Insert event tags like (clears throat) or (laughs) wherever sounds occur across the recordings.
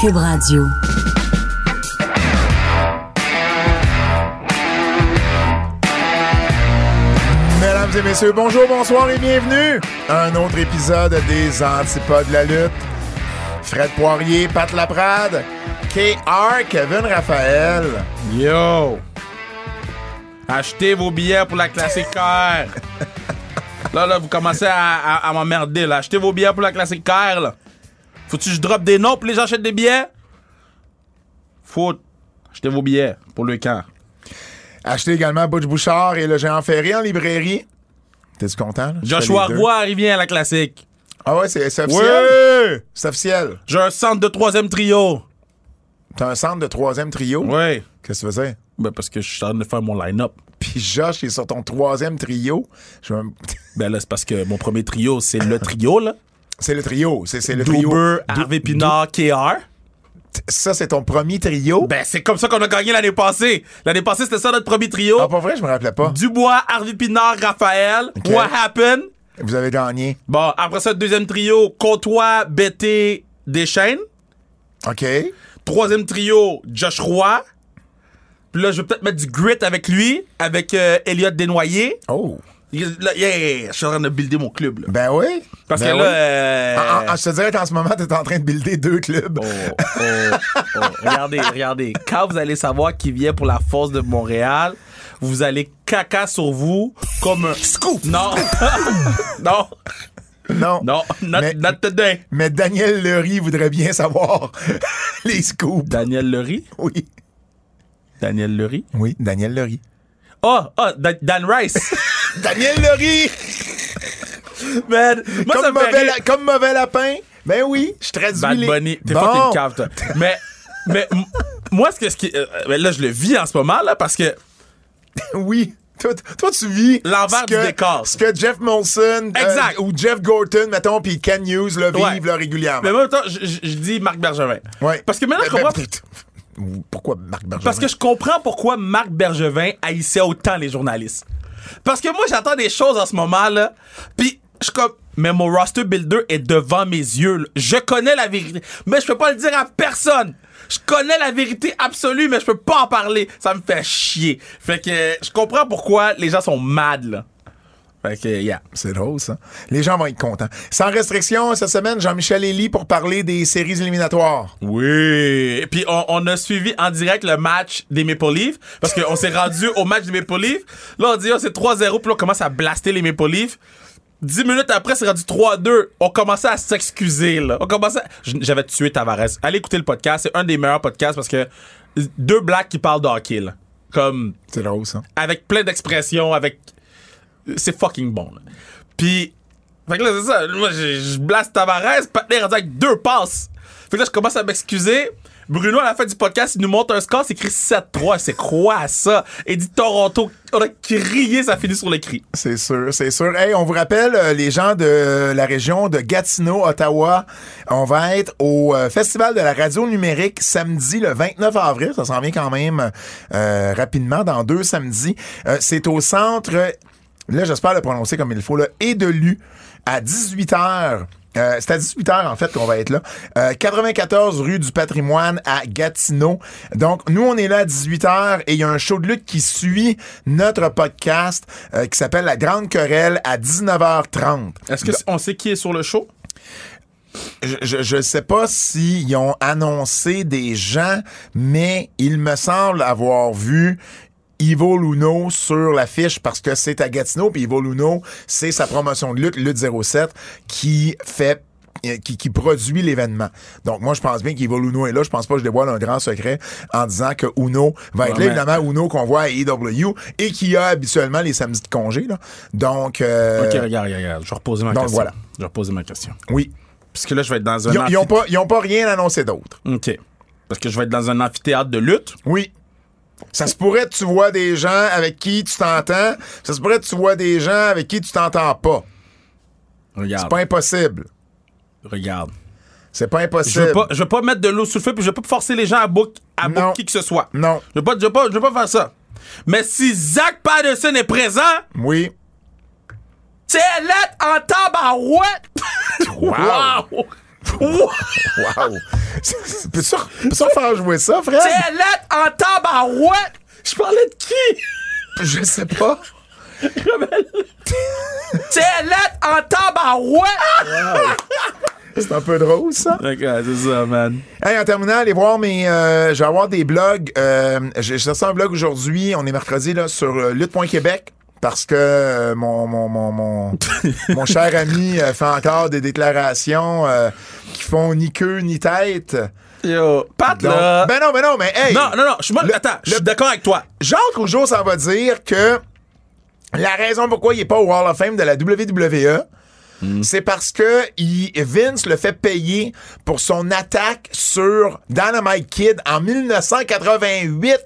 Cube Radio. Mesdames et messieurs, bonjour, bonsoir et bienvenue à un autre épisode des Antipodes de la lutte. Fred Poirier, Pat Laprade, KR, Kevin Raphaël. Yo! Achetez vos billets pour la classique car. (laughs) là, là, vous commencez à, à, à m'emmerder, là. Achetez vos billets pour la classique car, là. Faut-tu que je drop des noms pour les gens achètent des billets? Faut. Achetez vos billets pour le camp. Achetez également Butch Bouchard et le géant Ferré en librairie. T'es-tu content? là? Joshua. Roy, il vient à la classique. Ah ouais, c'est officiel? Ouais! C'est officiel. J'ai un centre de troisième trio. T'as un centre de troisième trio? Ouais. Qu'est-ce que tu faisais? Ben, parce que je suis en train de faire mon line-up. Puis Josh est sur ton troisième trio. Je Ben là, c'est parce que mon premier trio, c'est le trio, là. C'est le trio. C'est le trio. Harvey Pinard, KR. Ça, c'est ton premier trio? Ben, c'est comme ça qu'on a gagné l'année passée. L'année passée, c'était ça notre premier trio. ah, pas vrai? Je me rappelais pas. Dubois, Harvey Pinard, Raphaël. What happened? Vous avez gagné. Bon, après ça, deuxième trio, Côtois, Bété, Deschaines. OK. Troisième trio, Josh Roy. Puis là, je vais peut-être mettre du grit avec lui, avec euh, Elliot Desnoyers. Oh. Là, yeah, je suis en train de builder mon club. Là. Ben oui. Parce Ben que là, oui. euh, Ah, ah, je te dirais qu'en ce moment, t'es en train de builder deux clubs. Oh, oh, (laughs) oh. Regardez, regardez. Quand vous allez savoir qui vient pour la force de Montréal, vous allez caca sur vous comme un scoop. Non. (laughs) non. Non. Non. Not, Mais- not today. Mais Daniel Lery voudrait bien savoir (laughs) les scoops. Daniel Lery? Oui. Daniel Lery? Oui, Daniel Lery. Oh, oh, Da- Dan Rice. (laughs) Daniel Lery! Man, moi, ça Comme me fait mauvais, rire. la- comme mauvais lapin. Ben oui, je traduis Bad. Bunny. T'es Bon. fucking cave, toi. Mais, mais, moi, ce que, ce qui, euh, euh, là, je le vis en ce moment, là, parce que (laughs) Oui. Toi, toi, tu vis L'envers du que- décor. Ce que Jeff Molson euh, Exact. ou Jeff Gorton, mettons, puis Ken Hughes là, vivent Ouais. là, régulièrement. Mais moi, en même temps, je, dis Marc Bergevin. Ouais. Parce que maintenant, je Ben, comprends. ben, Pourquoi Marc Bergevin? Parce que je comprends pourquoi Marc Bergevin haïssait autant les journalistes. Parce que moi, j'entends des choses en ce moment, là. Puis, je comme. Mais mon roster builder est devant mes yeux. là. Je connais la vérité. Mais je peux pas le dire à personne. Je connais la vérité absolue, mais je peux pas en parler. Ça me fait chier. Fait que je comprends pourquoi les gens sont mad, là. Fait que, yeah. C'est drôle, ça. Les gens vont être contents. Sans restriction, cette semaine, Jean-Michel Elie pour parler des séries éliminatoires. Oui. Et puis on, on a suivi en direct le match des Maple Leafs parce qu'on s'est rendu au match des Maple Leafs. Là, on dit oh, c'est 3-0, puis là, on commence à blaster les Maple Leafs. Dix minutes après, c'est rendu 3-2. On commençait à s'excuser, là. On commençait. à- J'avais tué Tavares. Allez écouter le podcast. C'est un des meilleurs podcasts parce que deux blacks qui parlent de hockey, là. Comme C'est drôle, ça. avec plein d'expressions, avec. C'est fucking bon, là. Puis. Fait que là, c'est ça. Moi, je, blast Tavares, Patner rendu avec deux passes. Fait que là, je commence à m'excuser. Bruno, à la fin du podcast, il nous montre un score, c'est écrit 7-3. C'est quoi ça? Et dit Toronto, on a crié, ça finit sur le cri. C'est sûr, c'est sûr. Hey, on vous rappelle, euh, les gens de la région de Gatineau, Ottawa, on va être au euh, Festival de la radio numérique samedi le 29 avril. Ça s'en vient quand même euh, rapidement, dans deux samedis. C'est au centre, là j'espère le prononcer comme il faut, là, et de l'U à 18h. Euh, c'est à 18h en fait qu'on va être là. Euh, 94 rue du Patrimoine à Gatineau. Donc nous on est là à 18h et il y a un show de lutte qui suit notre podcast euh, qui s'appelle La Grande Querelle à 19h30. Est-ce que on sait qui est sur le show? Je, je sais pas s'ils ont annoncé des gens, mais il me semble avoir vu Ivo Luno sur l'affiche parce que c'est à Gatineau, puis Ivo Luno, c'est sa promotion de lutte, Lutte 07, qui fait euh, qui, qui produit l'événement. Donc moi je pense bien qu'Ivo Luno est là, je pense pas que je dévoile un grand secret en disant que Uno va être Ouais, là, évidemment Uno qu'on voit à EW et qui a habituellement les samedis de congé là. Donc euh, Ok, regarde, regarde. Je vais reposer ma donc question. voilà. Je vais reposer ma question. oui, Puisque là, je vais être dans un ils ont, ils ont amphi- pas pas rien annoncé d'autre. OK. Parce que je vais être dans un amphithéâtre de lutte. Oui. Ça se pourrait que tu vois des gens avec qui tu t'entends. Ça se pourrait que tu vois des gens avec qui tu t'entends pas. Regarde. C'est pas impossible. Regarde. C'est pas Je impossible. veux pas, je veux pas mettre de l'eau sous le feu, puis je veux pas forcer les gens à book, à book qui que ce soit. Non. Je veux pas, je veux pas, je veux pas faire ça. Mais si Zach Patterson est présent, Oui. c'est lettre en tabarouette. (laughs) Wow. wow. Wow! (laughs) Peux-tu refaire jouer ça? T'es lettre en tabarouette! Je parlais de qui? Je sais pas. (laughs) T'es lettre en tabarouette! C'est un peu drôle, ça. Ok, c'est ça, man. Hey, en terminant, allez voir mes. euh, je vais avoir des blogs. Euh, J'ai j'ai sorti un blog aujourd'hui. On est mercredi là, sur euh, lutte.québec. Parce que euh, mon, mon, mon, mon, (laughs) mon cher ami euh, fait encore des déclarations euh, qui font ni queue ni tête. Yo, Pat, Donc- là. ben non, ben non, mais hey! non, non, non, je suis Attends, je suis d'accord avec toi. Jacques Rougeau, ça va dire que la raison pourquoi il est pas au Hall of Fame de la WWE, c'est parce que il- Vince le fait payer pour son attaque sur Dynamite Kid en 1988.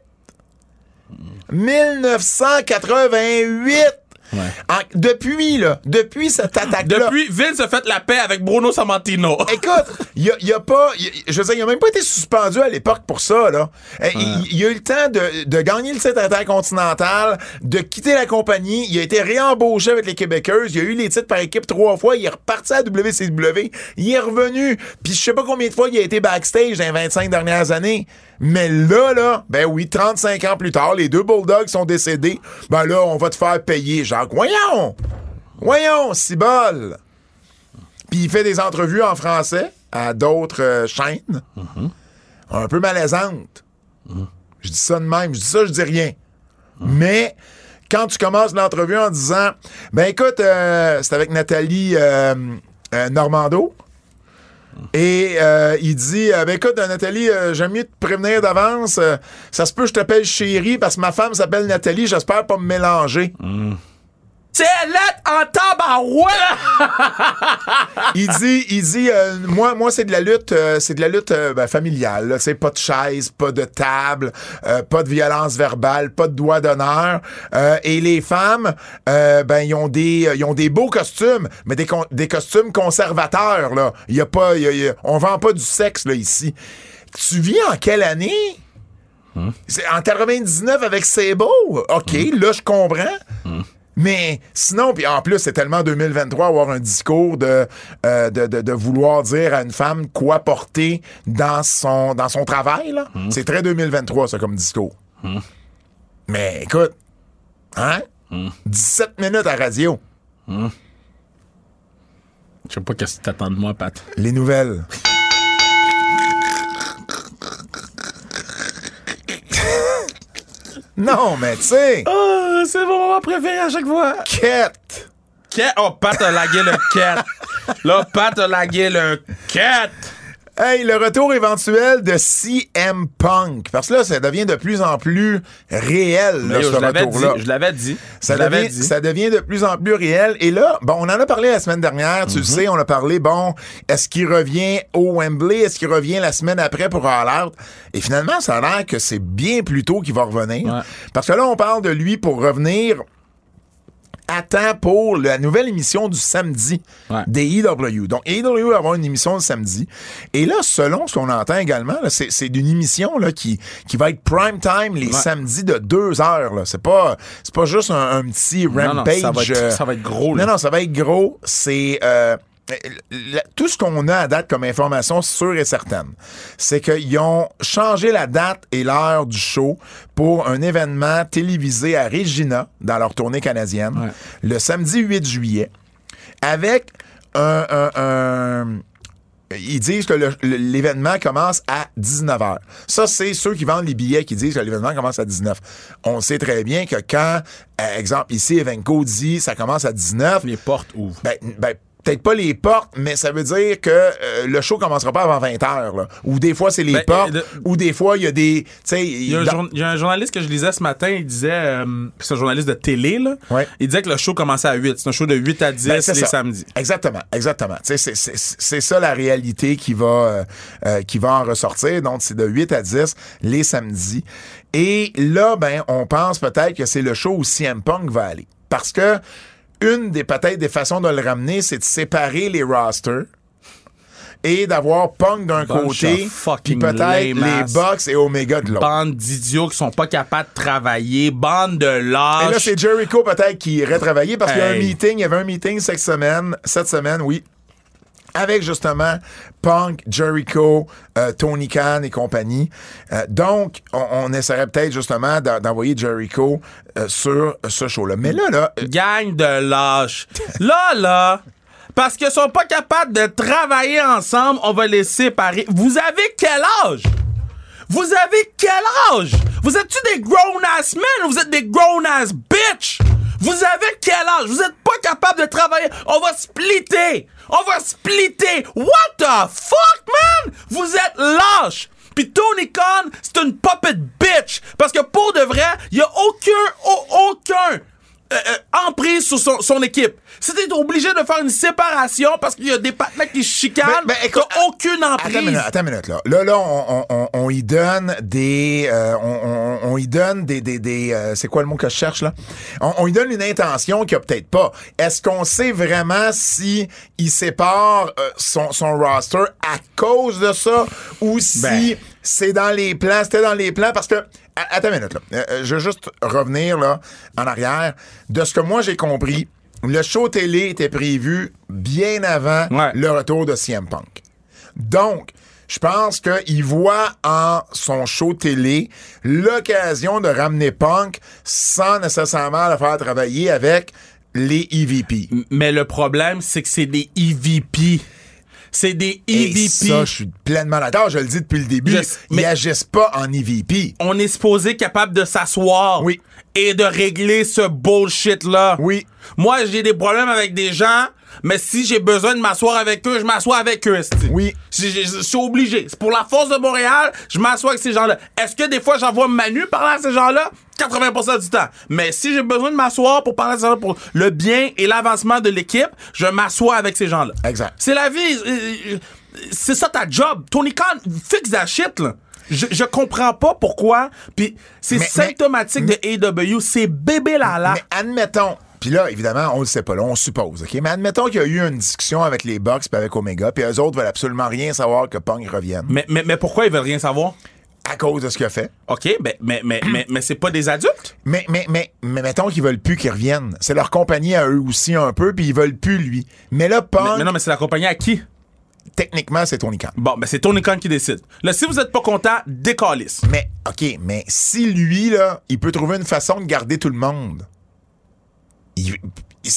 1988! En- depuis, là, depuis cette attaque-là. Depuis, Vince a fait la paix avec Bruno Sammartino. (laughs) Écoute, il a, y a pas. y a- je veux dire, il a même pas été suspendu à l'époque pour ça, là. Euh, Il, il a eu le temps de, de gagner le titre intercontinental, de quitter la compagnie. Il a été réembauché avec les Québécoises. Il a eu les titres par équipe trois fois. Il est reparti à WCW. Il est revenu. Puis je sais pas combien de fois il a été backstage dans les 25 dernières années. Mais là, là, ben oui, 35 ans plus tard, les deux Bulldogs sont décédés. Ben là, on va te faire payer. Jacques, voyons! Voyons, cibole! Puis il fait des entrevues en français à d'autres euh, chaînes. Un peu malaisantes. Je dis ça de même. Je dis ça, je dis rien. Mais quand tu commences l'entrevue en disant Ben écoute, euh, c'est avec Nathalie euh, Normando. Et il dit Ben écoute, Nathalie, j'aime mieux te prévenir d'avance. Ça se peut que je t'appelle chérie parce que ma femme s'appelle Nathalie. J'espère pas me mélanger. Lettre en tabarouette! (laughs) il dit, il dit, euh, moi, moi, c'est de la lutte, euh, c'est de la lutte euh, ben, familiale. sais, pas de chaise, pas de table, euh, pas de violence verbale, pas de doigt d'honneur. Euh, et les femmes, euh, ben, ils ont des, ils ont des beaux costumes, mais des, con- des costumes conservateurs. Là, il y a pas, il y a- il y a- on vend pas du sexe là ici. Tu vis en quelle année? C'est en 99 avec C'est beau. OK, là, je comprends. Mais sinon, puis en plus, c'est tellement 2023 avoir un discours de, euh, de, de, de vouloir dire à une femme quoi porter dans son, dans son travail. là. C'est très 2023, ça, comme discours. Mais écoute, hein? 17 minutes à radio. Je sais pas qu'est-ce que t'attends de moi, Pat. Les nouvelles. Non, mais tu sais, (laughs) Oh, c'est mon moment préféré à chaque fois. quête. Quête? Oh, Pat a lagué le quête. Là, Pat a lagué le quête. Hey, le retour éventuel de CM Punk. Parce que là, ça devient de plus en plus réel, là, Mais yo, ce je l'avais dit. retour-là. Je l'avais dit. Ça je devient, dit. ça devient de plus en plus réel. Et là, bon, on en a parlé la semaine dernière, Mhm. tu le sais, on a parlé, bon, est-ce qu'il revient au Wembley? Est-ce qu'il revient la semaine après pour All Out? Et finalement, ça a l'air que c'est bien plus tôt qu'il va revenir. Ouais. Parce que là, on parle de lui pour revenir à temps pour la nouvelle émission du samedi Ouais. des EW. Donc, EW va avoir une émission le samedi. Et là, selon ce qu'on entend également, là, c'est, c'est d'une émission là, qui, qui va être prime time les Ouais. samedis de deux heures. Là. C'est, pas, c'est pas juste un, un petit Non, non, rampage. ça va être- euh, ça va être gros, là. Non, non, ça va être gros. C'est... euh, tout ce qu'on a à date comme information sûre et certaine, c'est qu'ils ont changé la date et l'heure du show pour un événement télévisé à Regina, dans leur tournée canadienne, Ouais. le samedi 8 juillet, avec un... un- un- ils disent que l'événement commence à 19h. Ça, c'est ceux qui vendent les billets qui disent que l'événement commence à 19. On sait très bien que quand, euh, exemple, ici, Evenco dit ça commence à 19, Les portes ouvrent. ben, ben, peut-être pas les portes, mais ça veut dire que euh, le show commencera pas avant 20 heures. Là. Ou des fois, c'est les Ben, portes, euh, de- ou des fois, il y a des... tu sais, Il y, a un dans- jour- il y a un journaliste que je lisais ce matin, il disait, euh, c'est un journaliste de télé, là. Ouais. Il disait que le show commençait à 8. C'est un show de 8 à 10 Ben, les ça. samedis. Exactement, exactement. C'est ça la réalité qui va, euh, euh, qui va en ressortir. Donc, c'est de 8 à 10 les samedis. Et là, ben, on pense peut-être que c'est le show où CM Punk va aller. Parce que une des peut-être des façons de le ramener, c'est de séparer les rosters et d'avoir Punk d'un côté, puis peut-être les. Bucks et Omega de l'autre. Bande d'idiots qui sont pas capables de travailler. Bande de Et là, lâches. c'est Jericho peut-être qui irait travailler parce qu'il y a un meeting, il y avait un meeting cette semaine, cette semaine, oui, avec justement Punk, Jericho, euh, Tony Khan et compagnie. Euh, donc, on, essaierait peut-être justement d'en- d'envoyer Jericho euh, sur ce show-là. Mais là, là, Gang de lâches. Là, là, parce qu'ils sont pas capables de travailler ensemble, on va les séparer. Vous avez quel âge? Vous avez quel âge? Vous êtes-tu des grown-ass men ou vous êtes des grown-ass bitch? Vous avez quel âge? Vous êtes pas capable de travailler. On va splitter. On va splitter. What the fuck, man? Vous êtes lâches. Puis Tony Khan, c'est une puppet bitch. Parce que pour de vrai, il y a aucun, au- aucun euh, euh, emprise sur son, son équipe. C'était obligé de faire une séparation parce qu'il y a des partenaires qui se chicanent. Ben, ben, écoute, aucune emprise. Attends une minute, attends une minute, là. Là, là, on, on- on, on y donne des, euh, on, on- on y donne des, des, des euh, c'est quoi le mot que je cherche, là? On, on y donne une intention qu'il n'y a peut-être pas. Est-ce qu'on sait vraiment si il sépare euh, son, son roster à cause de ça ou si Ben. C'est dans les plans, c'était dans les plans parce que, attends une minute, là. Euh, euh, je veux juste revenir, là, en arrière. De ce que moi j'ai compris, le show télé était prévu bien avant Ouais. le retour de CM Punk. Donc, je pense qu'il voit en son show télé l'occasion de ramener Punk sans nécessairement le faire travailler avec les EVP. Mais le problème, c'est que c'est des EVP. C'est des E Et EVP. ça, je suis pleinement d'accord, je le dis depuis le début. Je- Ils mais- agissent pas en E EVP. On est supposé capable de s'asseoir. Oui. Et de régler ce bullshit-là. Oui. Moi, j'ai des problèmes avec des gens, mais si j'ai besoin de m'asseoir avec eux, je m'assois avec eux. esti. Oui. Je, je- je suis obligé. C'est pour la force de Montréal, je m'assois avec ces gens-là. Est-ce que des fois, j'envoie Manu parler à ces gens-là? 80% du temps. Mais si j'ai besoin de m'asseoir pour parler à ces gens-là pour le bien et l'avancement de l'équipe, je m'assois avec ces gens-là. Exact. C'est la vie. Euh, C'est ça ta job. Tony Khan, fixe that shit, là. Je, je comprends pas pourquoi. Puis c'est Mais- symptomatique de AW. C'est bébé là là. Mais admettons, puis là, évidemment, on le sait pas, là, on suppose, OK? Mais admettons qu'il y a eu une discussion avec les Bucks puis avec Omega, puis eux autres veulent absolument rien savoir que Punk revienne Mais, mais, mais pourquoi ils veulent rien savoir? à cause de ce qu'il a fait. OK, ben, mais, mais, mais, mais c'est pas des adultes? Mais, mais, mais, mais mettons qu'ils veulent plus qu'il revienne. C'est leur compagnie à eux aussi un peu, puis ils veulent plus lui. Mais là, Punk, Mais, mais non, mais c'est la compagnie à qui? techniquement, c'est Tony Khan. Bon, ben c'est Tony Khan qui décide. Là, si vous êtes pas content, décalisse. Mais, OK, mais si lui, là, il peut trouver une façon de garder tout le monde, il- il-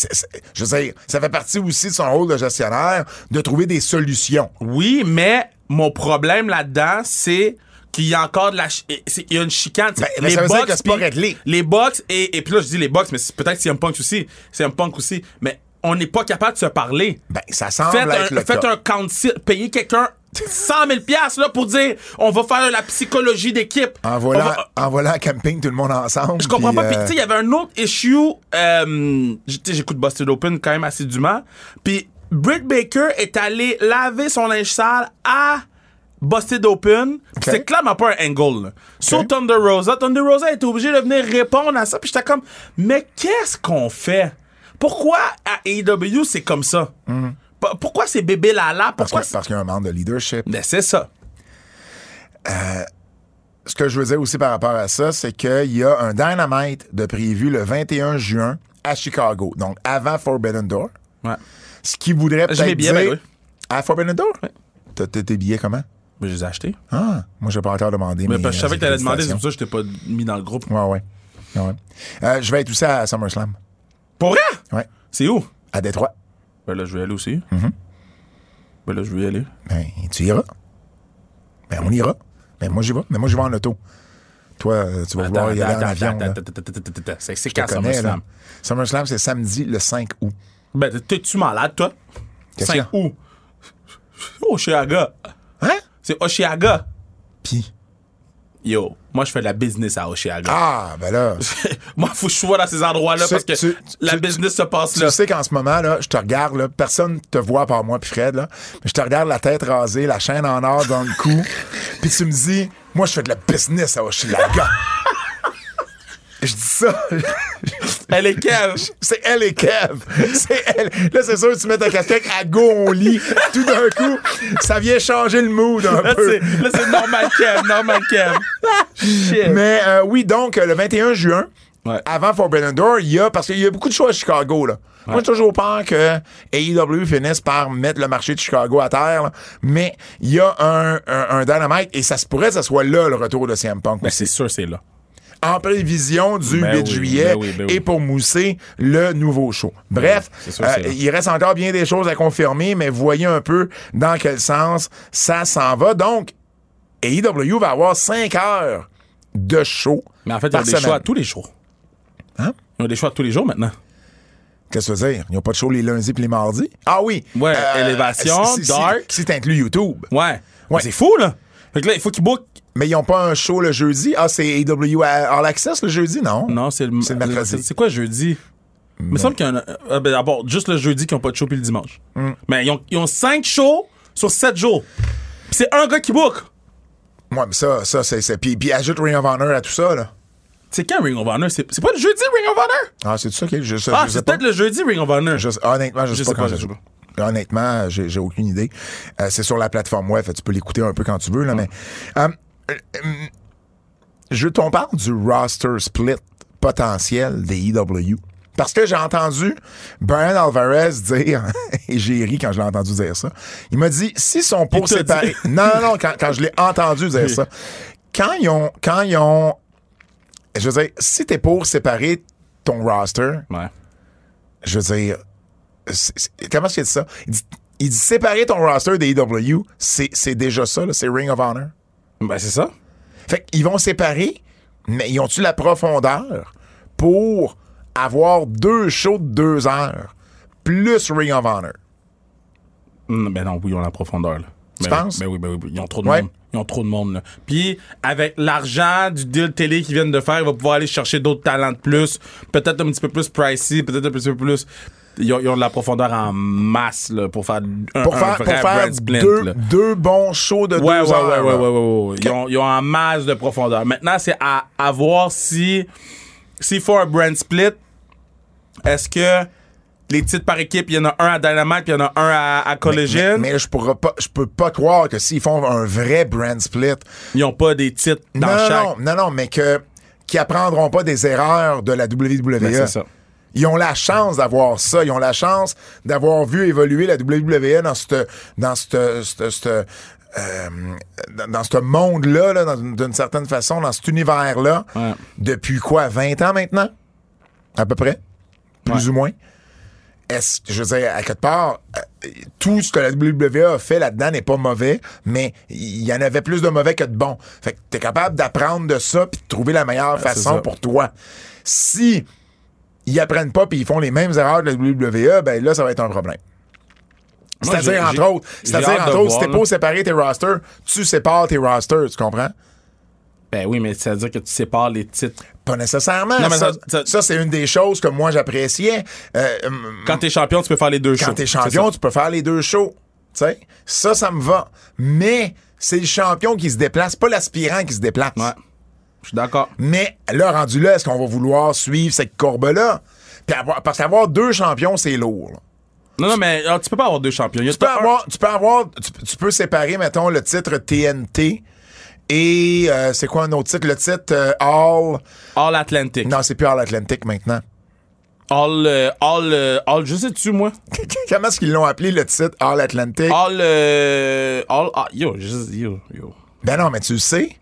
je veux dire, ça fait partie aussi de son rôle de gestionnaire de trouver des solutions. Oui, mais mon problème là-dedans, c'est qu'il y a encore de la... Il y a une chicane. Ben, ben, c'est pas puis- réglé. Les box, et, et puis là, je dis les box, mais peut-être c'est un punk aussi. C'est un punk aussi. Mais on n'est pas capable de se parler. Ben, ça semble Faites être un, le faites cas. un council, payez quelqu'un 100 000 piastres, là pour dire on va faire la psychologie d'équipe. En volant, va- en volant en camping, tout le monde ensemble. je comprends puis, pas. Puis, euh, tu sais, il y avait un autre issue. Euh, J'écoute Busted Open quand même assidûment. Puis, Britt Baker est allé laver son linge sale à Busted Open. Puis C'est clairement pas un angle. Sur Thunder Rosa. Thunder Rosa était obligé de venir répondre à ça. Puis, j'étais comme, mais qu'est-ce qu'on fait? Pourquoi à AEW c'est comme ça? P- Pourquoi c'est bébé Lala? parce Pourquoi parce qu'il y a un manque de leadership. Ben, c'est ça. Ce que je veux dire aussi par rapport à ça, c'est qu'il y a un Dynamite de prévu le 21 juin à Chicago, donc avant Forbidden Door. Ouais. Ce qui voudrait peut-être billets, dire... ben oui. À Forbidden Door? Ouais. T'as tes billets comment? Ben, je les ai achetés. Ah, moi, j'ai pas encore demandé. Mais mes, parce que je savais euh, que t'allais demander, c'est pour ça que je t'ai pas mis dans le groupe. Ouais, ouais. Ouais, ouais. Euh, je vais être aussi à SummerSlam. Pour vrai? Ouais. C'est où? À Détroit. Ben là, je vais y aller aussi. Mm-hmm. Ben là, je vais y aller. Ben, tu iras. Ben, on ira. Ben, moi, j'y vais. Mais moi, j'y vais en auto. Toi, tu vas vouloir y aller en avion. C'est quand. SummerSlam? SummerSlam, c'est samedi le 5 août. Ben, t'es-tu malade, toi? Qu'est-ce 5 qu'il y a? août. Oshiaga. Hein? C'est Oshiaga. Puis. Yo, moi, je fais de la business à Oshiaga. Ah, ben là. (laughs) moi, faut que je sois dans ces endroits-là Tu- parce que tu- la tu- business se passe Tu là. sais qu'en ce moment, là, je te regarde, là, personne te voit par moi puis Fred, là, mais je te regarde la tête rasée, la chaîne en or dans le cou, (laughs) puis tu me dis, moi, je fais de la business à Oshilaga. Je dis ça. Elle est cave. C'est elle et Kev. C'est elle. Là, c'est sûr que tu mets ta casquette à go au lit. Tout d'un coup, ça vient changer le mood un Là, peu. c'est là, c'est normal cave, normal cave. Shit. Mais euh, oui, donc, euh, le 21 juin, Ouais. Avant Forbidden Door, il y a, parce qu'il y a beaucoup de choix à Chicago, là. Moi, j'ai toujours peur que AEW finisse par mettre le marché de Chicago à terre, là. mais il y a un, un, un Dynamite et ça se pourrait que ce soit là le retour de CM Punk. Ben, c'est sûr, c'est là. En prévision du Ben 8 oui, juillet ben oui, ben oui. et pour mousser le nouveau show. Bref, sûr, euh, il reste encore bien des choses à confirmer, mais voyez un peu dans quel sens ça s'en va. Donc, AEW va avoir 5 heures de show. Mais en fait, ils ont par des semaine. choix tous les jours. Hein? Ils ont des choix tous les jours maintenant. Qu'est-ce que ça veut dire? Ils n'ont pas de show les lundis et les mardis? Ah oui! Ouais, Élévation, si- si- Dark. Si, si t'inclus YouTube. Ouais. Mais C'est fou, là. Fait que là, il faut qu'ils bookent. Mais ils n'ont pas un show le jeudi? Ah, c'est AEW All Access le jeudi? Non? Non, c'est le, le mercredi. C'est quoi jeudi? Il me semble qu'il y a. euh, ben, D'abord, juste le jeudi qu'ils n'ont pas de show puis le dimanche. Mm. Mais ils ont, ils ont cinq shows sur sept jours. Puis c'est un gars qui book. Ouais, mais ça, ça, c'est. Puis, puis ajoute Ring of Honor à tout ça, là. C'est quand Ring of Honor? C'est pas le jeudi Ring of Honor? Ah, c'est ça, OK? Je, je, Ah, c'est peut-être le jeudi Ring of Honor. Je honnêtement, je, Je sais sais pas quand ça joue. Honnêtement, j'ai aucune idée. Euh, c'est sur la plateforme web, que tu peux l'écouter un peu quand tu veux, là, mais. euh, euh, euh, je t'en parle du roster split potentiel des EW. Parce que j'ai entendu Brian Alvarez dire, (laughs) et j'ai ri quand je l'ai entendu dire ça, il m'a dit, s'ils sont pour séparer... Non, non, non, quand, quand je l'ai entendu dire ça, quand ils ont... Quand ils ont je veux dire, si t'es pour séparer ton roster, Ouais. je veux dire, comment est-ce qu'il dit ça? Il dit, il dit séparer ton roster des EW, c'est c'est déjà ça, c'est Ring of Honor. Ben, c'est ça. Fait qu'ils vont séparer, mais ils ont-tu la profondeur pour avoir deux shows de deux heures plus Ring of Honor? Mm, Ben non, oui, ils ont la profondeur. Là. Tu Ben oui, penses? Ben oui, ben oui, ben oui. Ils ont trop de Ouais. monde. Ils ont trop de monde. Là. Puis, avec l'argent du deal télé qu'ils viennent de faire, ils vont pouvoir aller chercher d'autres talents de plus. Peut-être un petit peu plus pricey, peut-être un petit peu plus. Ils ont, ils ont de la profondeur en masse là, pour faire un, Pour un faire, pour deux, bons shows de Ouais, deux ouais, heures. ouais, ouais, là. ouais, ouais, ouais. Ils, ont, ils ont en masse de profondeur. Maintenant, c'est à, à voir si s'il faut un brand split, est-ce que les titres par équipe, il y en a un à Dynamite, puis il y en a un à, à Collision? Mais, je pourrais pas, je peux pas croire que s'ils font un vrai brand split, Ils n'ont pas des titres dans non, chaque. non, non, non, mais que qui apprendront pas des erreurs de la WWE. Ben, c'est ça. Ils ont la chance d'avoir ça. Ils ont la chance d'avoir vu évoluer la WWE dans ce dans cette, cette- cette, euh, dans- dans ce monde-là, là, d'une certaine façon, dans cet univers-là, Ouais. depuis quoi, 20 ans maintenant? À peu près? Plus Ouais. ou moins? Est-ce, je veux dire, à quelque part, euh, tout ce que la WWE a fait là-dedans n'est pas mauvais, mais il y en avait plus de mauvais que de bons. Fait que t'es capable d'apprendre de ça puis de trouver la meilleure façon pour toi. Si ils apprennent pas puis ils font les mêmes erreurs que la WWE, ben là, ça va être un problème. C'est-à-dire, entre autres, c'est-à-dire, de entre autres, si t'es pour séparer tes rosters, tu sépares tes rosters, tu comprends? Ben oui, mais ça veut dire que tu sépares les titres. Pas nécessairement. Non, mais ça, ça- ça- ça, c'est une des choses que moi j'appréciais. Euh, hum, Quand t'es champion, tu peux faire les deux shows. quand t'es C'est champion, tu peux faire les deux shows. Tu sais, ça, ça me va. Mais c'est le champion qui se déplace, pas l'aspirant qui se déplace. Ouais. Je suis d'accord. Mais là, rendu là, est-ce qu'on va vouloir suivre cette courbe-là? Parce qu'avoir deux champions, c'est lourd. là. Non, non, mais alors, tu peux pas avoir deux champions. Tu peux avoir, tu peux avoir, tu, tu peux séparer, mettons, le titre TNT et euh, c'est quoi un autre titre? Le titre euh, All. All Atlantic. Non, c'est plus All Atlantic maintenant. All, euh, all, all, je sais-tu, moi? (laughs) Comment est-ce qu'ils l'ont appelé le titre All Atlantic? All, euh, all, ah, yo, yo, yo. Ben non, mais tu le sais.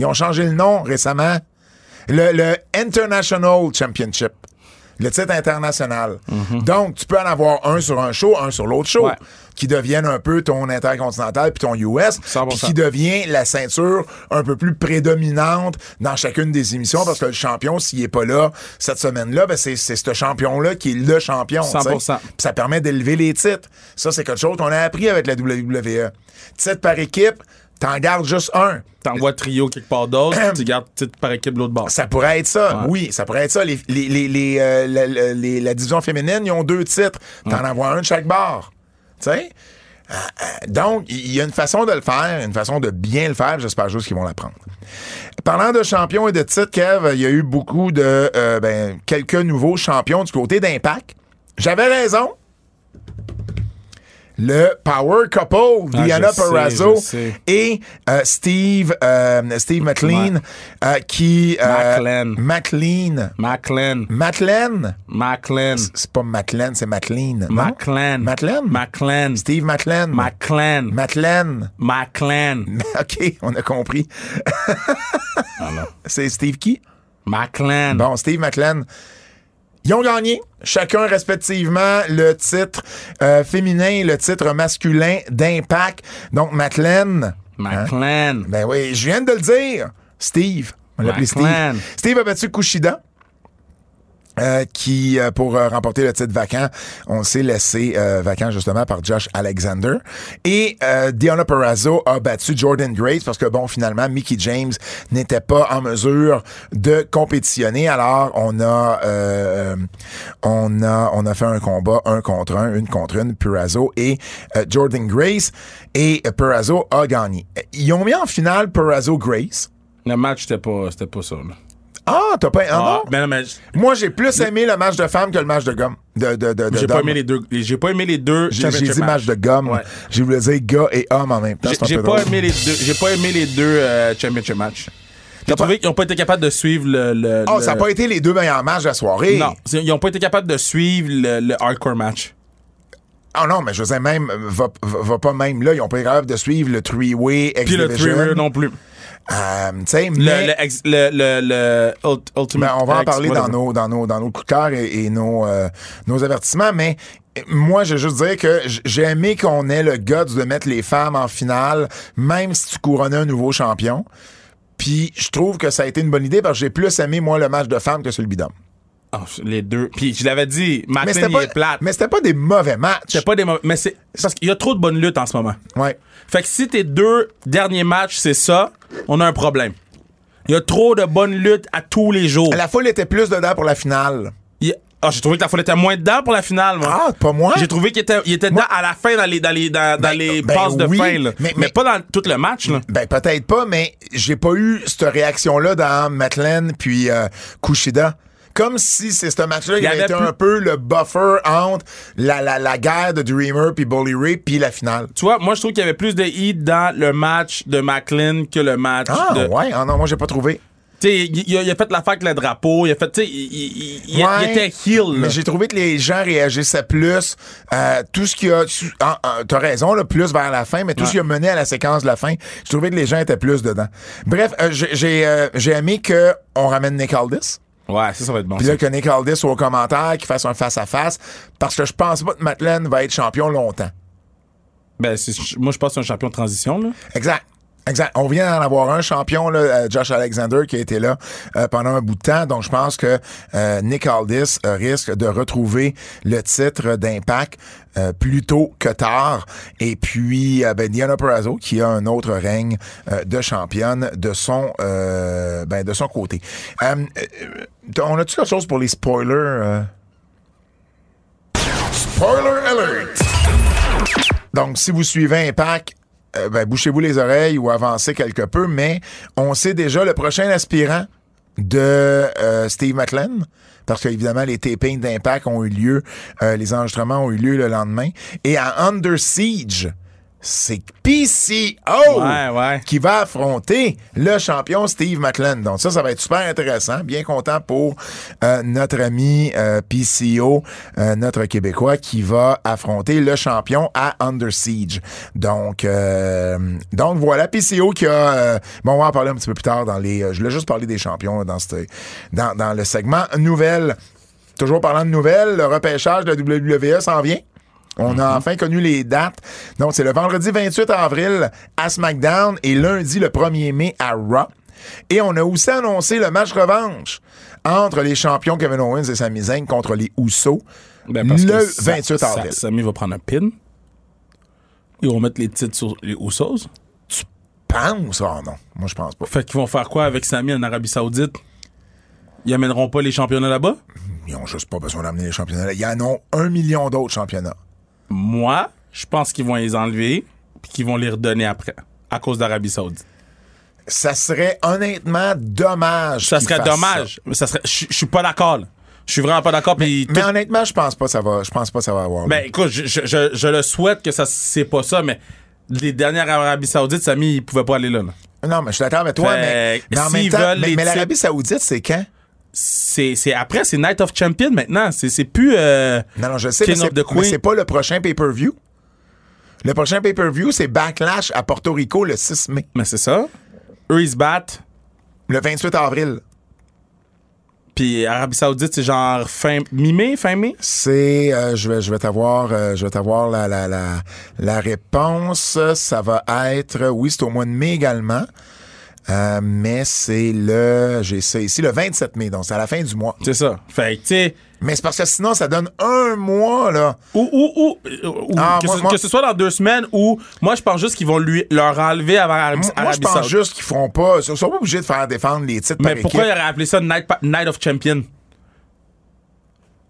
Ils ont changé le nom récemment. Le, le International Championship. Le titre international. Donc, tu peux en avoir un sur un show, un sur l'autre show, Ouais. qui deviennent un peu ton intercontinental puis ton US, 100%. puis qui devient la ceinture un peu plus prédominante dans chacune des émissions, parce que le champion, s'il est pas là cette semaine-là, ben c'est ce champion-là qui est le champion. tu sais. 100%. Puis ça permet d'élever les titres. Ça, c'est quelque chose qu'on a appris avec la WWE. Titre par équipe, t'en gardes juste un. T'envoies trio quelque part d'autre, tu gardes titre par équipe de l'autre bord. Ça pourrait être ça, oui, ça pourrait être ça. Les, les, les, les, euh, la, la- les- la division féminine, ils ont deux titres. T'en envoies un de chaque barre. Tu sais? Euh, euh, donc, il y a une façon de le faire, une façon de bien le faire. J'espère juste qu'ils vont l'apprendre. Parlant de champions et de titres, Kev, il y a eu beaucoup de euh, ben, quelques nouveaux champions du côté d'Impact. J'avais raison. Le power couple, Ah, Diana sais. et euh, Steve, euh, Steve McLean, euh, qui... euh, McLean. McLean. McLean. McLean. McLean. C'est pas McLean, c'est McLean. McLean. McLean? McLean. Steve McLean. McLean. McLean. McLean. (laughs) OK, on a compris. Ah. (laughs) C'est Steve qui? McLean. Bon, Steve McLean. Ils ont gagné, chacun respectivement, le titre euh, féminin et le titre masculin d'Impact. Donc, McLean. hein? McLean. Ben oui, je viens de le dire. Steve. On l'appelait Steve. Steve a battu Kushida. Euh, qui, euh, pour euh, remporter le titre vacant, on s'est laissé euh, vacant justement par Josh Alexander. Et Diana Perrazzo a battu Jordan Grace parce que, bon, finalement, Mickey James n'était pas en mesure de compétitionner. Alors, on a, on a, on a fait un combat un contre un, une contre une, Perrazzo et Jordan Grace. Et Perrazzo a gagné. Ils ont mis en finale Perrazzo-Grace. Le match, c'était pas, c'était pas ça. là. Ah, t'as pas... ah, Ah, non? ben non, mais Moi, j'ai plus aimé le match de femmes que le match de gomme. De, de, de, j'ai pas aimé les deux. J'ai pas aimé les deux. J'ai dit match de gomme. Ouais. J'ai voulu dire gars et homme en même temps. J'ai pas aimé les deux. J'ai pas aimé les deux euh, championship matchs. J'ai trouvé qu'ils ont pas été capables de suivre le. le- Oh, le- ça n'a pas été les deux meilleurs matchs de la soirée. Non, ils ont pas été capables de suivre le, le hardcore match. Ah non, mais je veux dire, même, va, va, va pas même là. Ils ont pas été capables de suivre le three-way Puis le X-Division. three non plus. Euh, Le, mais... le, le, le, le ult- ultimate. Ben, on va en parler dans nos, dans nos, dans nos coups de cœur et, et nos, euh, nos avertissements, mais moi, je veux juste dire que j'ai aimé qu'on ait le guts de mettre les femmes en finale, même si tu couronnais un nouveau champion. Puis je trouve que ça a été une bonne idée parce que j'ai plus aimé, moi, le match de femmes que celui bidon. Ah, les deux. Puis je l'avais dit, Mais il pas, est plate. mais c'était pas des mauvais matchs. C'était pas des mauvais- Mais c'est c'est parce qu'il y a trop de bonnes luttes en ce moment. Ouais. Fait que si tes deux derniers matchs, c'est ça, on a un problème. Il y a trop de bonnes luttes à tous les jours. La foule était plus dedans pour la finale. Il Ah, j'ai trouvé que la foule était moins dedans pour la finale, moi. Ah, pas moi? J'ai trouvé qu'il était, il était dedans à la fin dans les, dans les, dans, dans Ben, les ben passes de fin, là. mais- Mais, mais- pas dans tout le match, là. Ben peut-être pas, mais j'ai pas eu cette réaction-là dans Matlen puis euh, Kushida. Comme si c'est ce match-là Il qui avait été plus- un peu le buffer entre la, la, la guerre de Dreamer puis Bully Ray puis la finale. Tu vois, moi, je trouve qu'il y avait plus de heat dans le match de McLean que le match Ah de. ouais, ah non, moi j'ai pas trouvé. Tu sais, il, a, il a fait l'affaire avec le drapeau, il a fait, tu sais, il, il- était heel. Mais j'ai trouvé que les gens réagissaient plus. euh, tout ce qui a. tu- ah, ah, T'as raison, là, plus vers la fin, mais tout ce qui a mené à la séquence de la fin, je trouvais que les gens étaient plus dedans. Bref, euh, j'ai j'ai, euh, j'ai aimé qu'on ramène Nick Aldis. Ouais, ça, ça va être bon. Puis là, que Nick Aldis soit au commentaire, qu'il fasse un face-à-face, parce que je pense pas que Matlen va être champion longtemps. Ben, moi, je pense que c'est un champion de transition, là. Exact. Exact. On vient d'en avoir un champion, là, euh, Josh Alexander, qui a été là euh, pendant un bout de temps. Donc, je pense que euh, Nick Aldis risque de retrouver le titre d'impact euh, plus que tard. Et puis, euh, ben, Diana Perrazzo, qui a un autre règne euh, de championne de son, euh, ben, côté. On a-tu quelque chose pour les spoilers? Spoiler alert! Donc, si vous suivez Impact, ben, bouchez-vous les oreilles ou avancez quelque peu, mais on sait déjà le prochain aspirant de Steve McLean, parce qu'évidemment, les tapings d'Impact ont eu lieu, euh, les enregistrements ont eu lieu le lendemain. Et à Under Siege, c'est PCO Ouais, ouais. qui va affronter le champion Steve McLean. Donc ça, ça va être super intéressant. Bien content pour euh, notre ami euh, PCO, euh, notre Québécois, qui va affronter le champion à Under Siege. Donc, euh, donc voilà, PCO qui a... euh, bon, on va en parler un petit peu plus tard dans les... euh, je voulais juste parler des champions là, dans, cette, dans, dans le segment nouvelles. Toujours parlant de nouvelles, le repêchage de la WWE s'en vient. On a enfin connu les dates. Donc, c'est le vendredi 28 avril à SmackDown et lundi le 1er mai à Raw. Et on a aussi annoncé le match revanche entre les champions Kevin Owens et Sami Zayn contre les Usos Ben, le que Sa- 28 Sa- avril. Sami va prendre un pin. Ils vont mettre les titres sur les Usos. Pense? Ah non, moi je pense pas. Fait qu'ils vont faire quoi avec Sami en Arabie Saoudite? Ils amèneront pas les championnats là-bas? Ils ont juste pas besoin d'amener les championnats. Il y en a un million d'autres championnats. Moi, je pense qu'ils vont les enlever puis qu'ils vont les redonner après, à cause d'Arabie Saoudite. Ça serait honnêtement dommage. Ça serait dommage. Ça serait. Je je suis pas d'accord. là. Je suis vraiment pas d'accord. Mais tout- honnêtement, je pense pas que ça va, je pense pas que ça va avoir. Ben écoute, je, je, je, je le souhaite que ça c'est pas ça, mais les dernières Arabie Saoudite, Samy, ils pouvaient pas aller là. là. non, mais je suis d'accord avec toi, Fait mais, mais en s'ils même temps, veulent mais, l'Arabie Saoudite, c'est quand? C'est, c'est après, c'est Night of Champion maintenant. C'est, c'est plus. euh, Non, non, je sais, King mais of c'est, the Queen. mais c'est pas le prochain pay-per-view. Le prochain pay-per-view, c'est Backlash à Porto Rico le 6 mai. Mais c'est ça. Eux, ils se battent. Le 28 avril. Puis Arabie Saoudite, c'est genre fin mi-mai, fin mai? C'est, euh, je vais, je vais t'avoir, euh, je vais t'avoir la, la, la, la réponse. Ça va être, oui, c'est au mois de mai également. Euh, mais c'est le, j'ai ça ici, le 27 mai, donc c'est à la fin du mois. C'est ça. Fait que, tu sais. Mais c'est parce que sinon, ça donne un mois, là. Ou, ou, ou, ou- Ah, que, moi- ce, moi- que ce soit dans deux semaines ou moi je pense juste qu'ils vont lui leur enlever avant Arabie, Moi, moi, je pense juste qu'ils feront pas, ils sont pas obligés de faire défendre les titres Mais par pourquoi équipe. il aurait appelé ça Night, Night of Champion?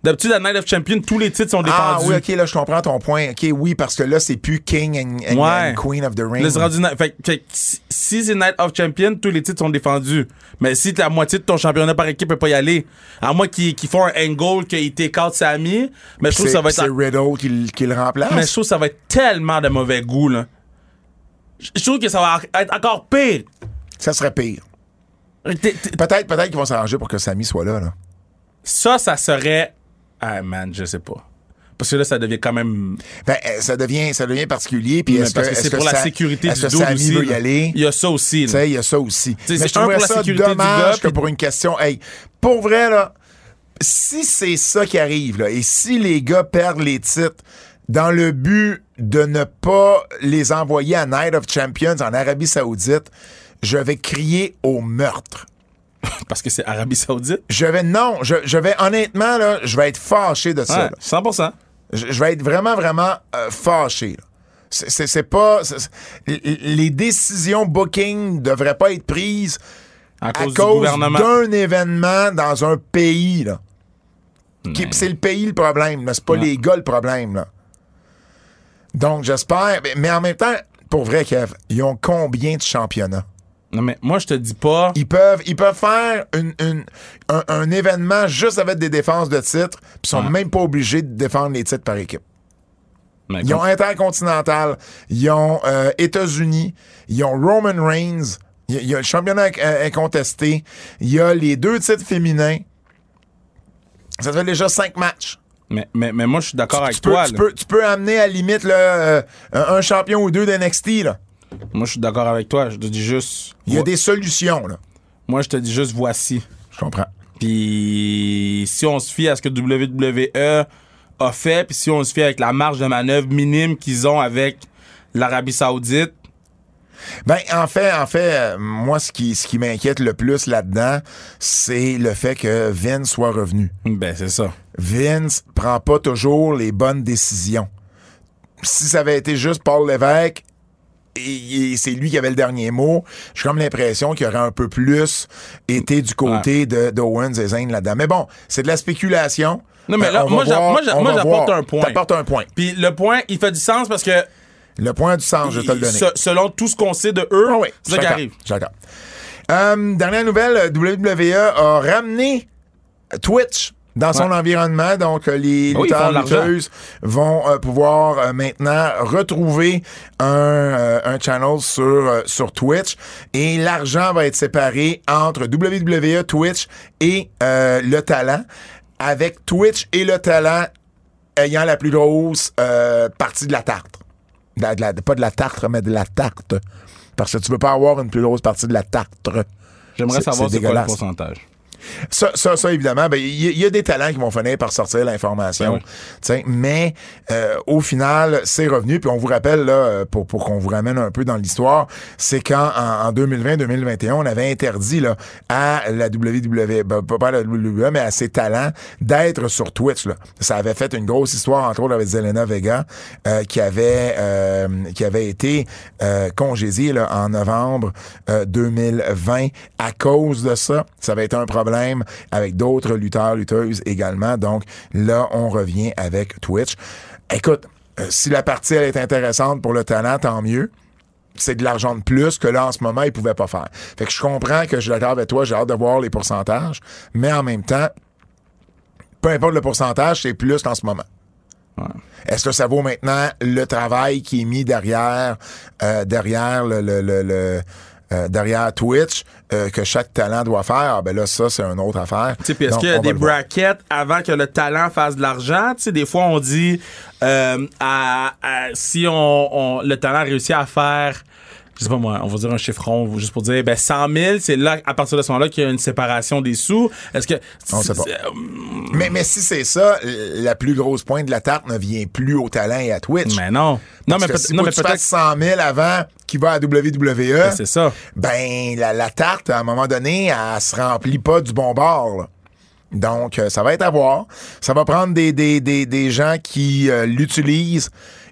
D'habitude, à Night of Champion, tous les titres sont Ah défendus. oui, ok, là, je comprends ton point. Ok, oui, parce que là, c'est plus King and, and- Ouais. and Queen of the Ring. Là, rendu fait, fait si c'est Night of Champion, tous les titres sont défendus. Mais si la moitié de ton championnat par équipe peut pas y aller, à moins qu'ils qu'ils font un angle qu'il take out Sami, mais je trouve que C'est ça va être c'est Riddle qui, qui le remplace. mais je trouve que ça va être tellement de mauvais goût là. Je trouve que ça va être encore pire. Ça serait pire. Peut-être peut qu'ils vont s'arranger pour que Sami soit là. là. Ça, ça serait ah man, je sais pas. Parce que là, ça devient quand même. Ben, euh, ça devient, ça devient particulier. Puis est-ce que, c'est pour la sécurité du dos aussi. veut y aller? Il y a ça aussi. Tu sais, il y a ça aussi. sais, Mais c'est je un pour la ça sécurité du dommage gars, que pour une question. Hey, pour vrai, là, si c'est ça qui arrive, là, et si les gars perdent les titres dans le but de ne pas les envoyer à Night of Champions en Arabie Saoudite, je vais crier au meurtre. (laughs) Parce que c'est Arabie Saoudite? Je vais, non, je, je vais, honnêtement, là, je vais être fâché de ça. Ouais, là. 100%. Je, je vais être vraiment, vraiment euh, fâché. là. C'est- pas. les décisions booking devraient pas être prises À cause, d'un événement dans un pays. C'est le pays le problème, c'est pas Ouais. les gars le problème. Là. Donc j'espère. mais- Mais en même temps, pour vrai, Kev, ils ont combien de championnats? Non, mais moi, je te dis pas. Ils peuvent, ils peuvent faire une- une- un, un événement juste avec des défenses de titres, puis ils sont même pas obligés de défendre les titres par équipe. Mais Ils ont Intercontinental, ils ont euh, États-Unis, ils ont Roman Reigns, il y a- le championnat euh, incontesté, il y a les deux titres féminins. Ça fait déjà cinq matchs. mais, mais, mais moi, je suis d'accord avec Tu peux, toi. tu, peux, tu peux amener à la limite là, euh, un un champion ou deux d'NXT. là. Moi, je suis d'accord avec toi. Je te dis juste. Il y a des solutions. Là. Moi, je te dis juste voici. Je comprends. Puis si on se fie à ce que WWE a fait, puis si on se fie avec la marge de manœuvre minime qu'ils ont avec l'Arabie Saoudite, Ben, en fait, en fait, euh, moi, ce qui, ce qui m'inquiète le plus là-dedans, c'est le fait que Vince soit revenu. ben c'est ça. Vince prend pas toujours les bonnes décisions. Si ça avait été juste Paul Lévesque, et, et c'est lui qui avait le dernier mot, j'ai comme l'impression qu'il aurait un peu plus été du côté de d'Owens et Zayn là-dedans. Mais bon, c'est de la spéculation. Non, mais Euh, là, moi, j'apporte un point. T'apportes un point. Puis le point, il fait du sens parce que Le point du sens, je vais te le donner. se- selon tout ce qu'on sait de eux, Ah oui, c'est ça qui arrive. D'accord. Euh, dernière nouvelle, WWE a ramené Twitch dans son Ouais. environnement. Donc, euh, les Oui, lutteurs, l'argent. lutteuses vont euh, pouvoir euh, maintenant retrouver un, euh, un channel sur, sur Twitch. Et l'argent va être séparé entre WWE, Twitch et le talent. Avec Twitch et le talent ayant la plus grosse partie de la tarte. De la- de la- pas de la tarte, mais de la tarte. Parce que tu veux pas avoir une plus grosse partie de la tarte. J'aimerais savoir c'est quoi le pourcentage. Ça, ça, ça, évidemment, ben, il y, il y a des talents qui vont finir par sortir l'information. Ben oui. Mais euh, au final, c'est revenu. Puis on vous rappelle, là, euh, pour, pour qu'on vous ramène un peu dans l'histoire, c'est quand en, en 2020-2021, on avait interdit là, à la WWE, ben, pas à la WWE, mais à ses talents d'être sur Twitch. Là. Ça avait fait une grosse histoire, entre autres, avec Zelena Vega, euh, qui avait euh, qui avait été euh, congédiée là, en novembre euh, 2020 à cause de ça. Ça avait été un problème avec d'autres lutteurs, lutteuses également. Donc là, on revient avec Twitch. Écoute, euh, si la partie elle est intéressante pour le talent, tant mieux c'est de l'argent de plus que là, en ce moment, ils pouvaient pas faire. Fait que je comprends que je suis d'accord avec toi, j'ai hâte de voir les pourcentages, mais en même temps, peu importe le pourcentage, c'est plus en ce moment. Est-ce que ça vaut maintenant le travail qui est mis derrière, euh, derrière le, le, le, le euh, derrière Twitch euh, que chaque talent doit faire, ah ben là, ça, c'est une autre affaire. Tu sais, puis est-ce qu'il y a des brackets avant que le talent fasse de l'argent? Tu sais, des fois, on dit euh, à- à- si on, on- le talent réussit à faire, je sais pas moi, on va dire un chiffron, juste pour dire, ben 100 000, c'est là, à partir de ce moment-là, qu'il y a une séparation des sous. Est-ce que... On sait pas. c'est- Mais, mais si c'est ça, la plus grosse pointe de la tarte ne vient plus au talent et à Twitch. Mais non. Non, Parce mais, si non, mais tu peut-être... fasses 100 000 avant qui va à WWE, C'est ça. ben la, la tarte, à un moment donné, elle se remplit pas du bon bord. là. Donc, euh, ça va être à voir. Ça va prendre des, des, des, des gens qui euh, l'utilisent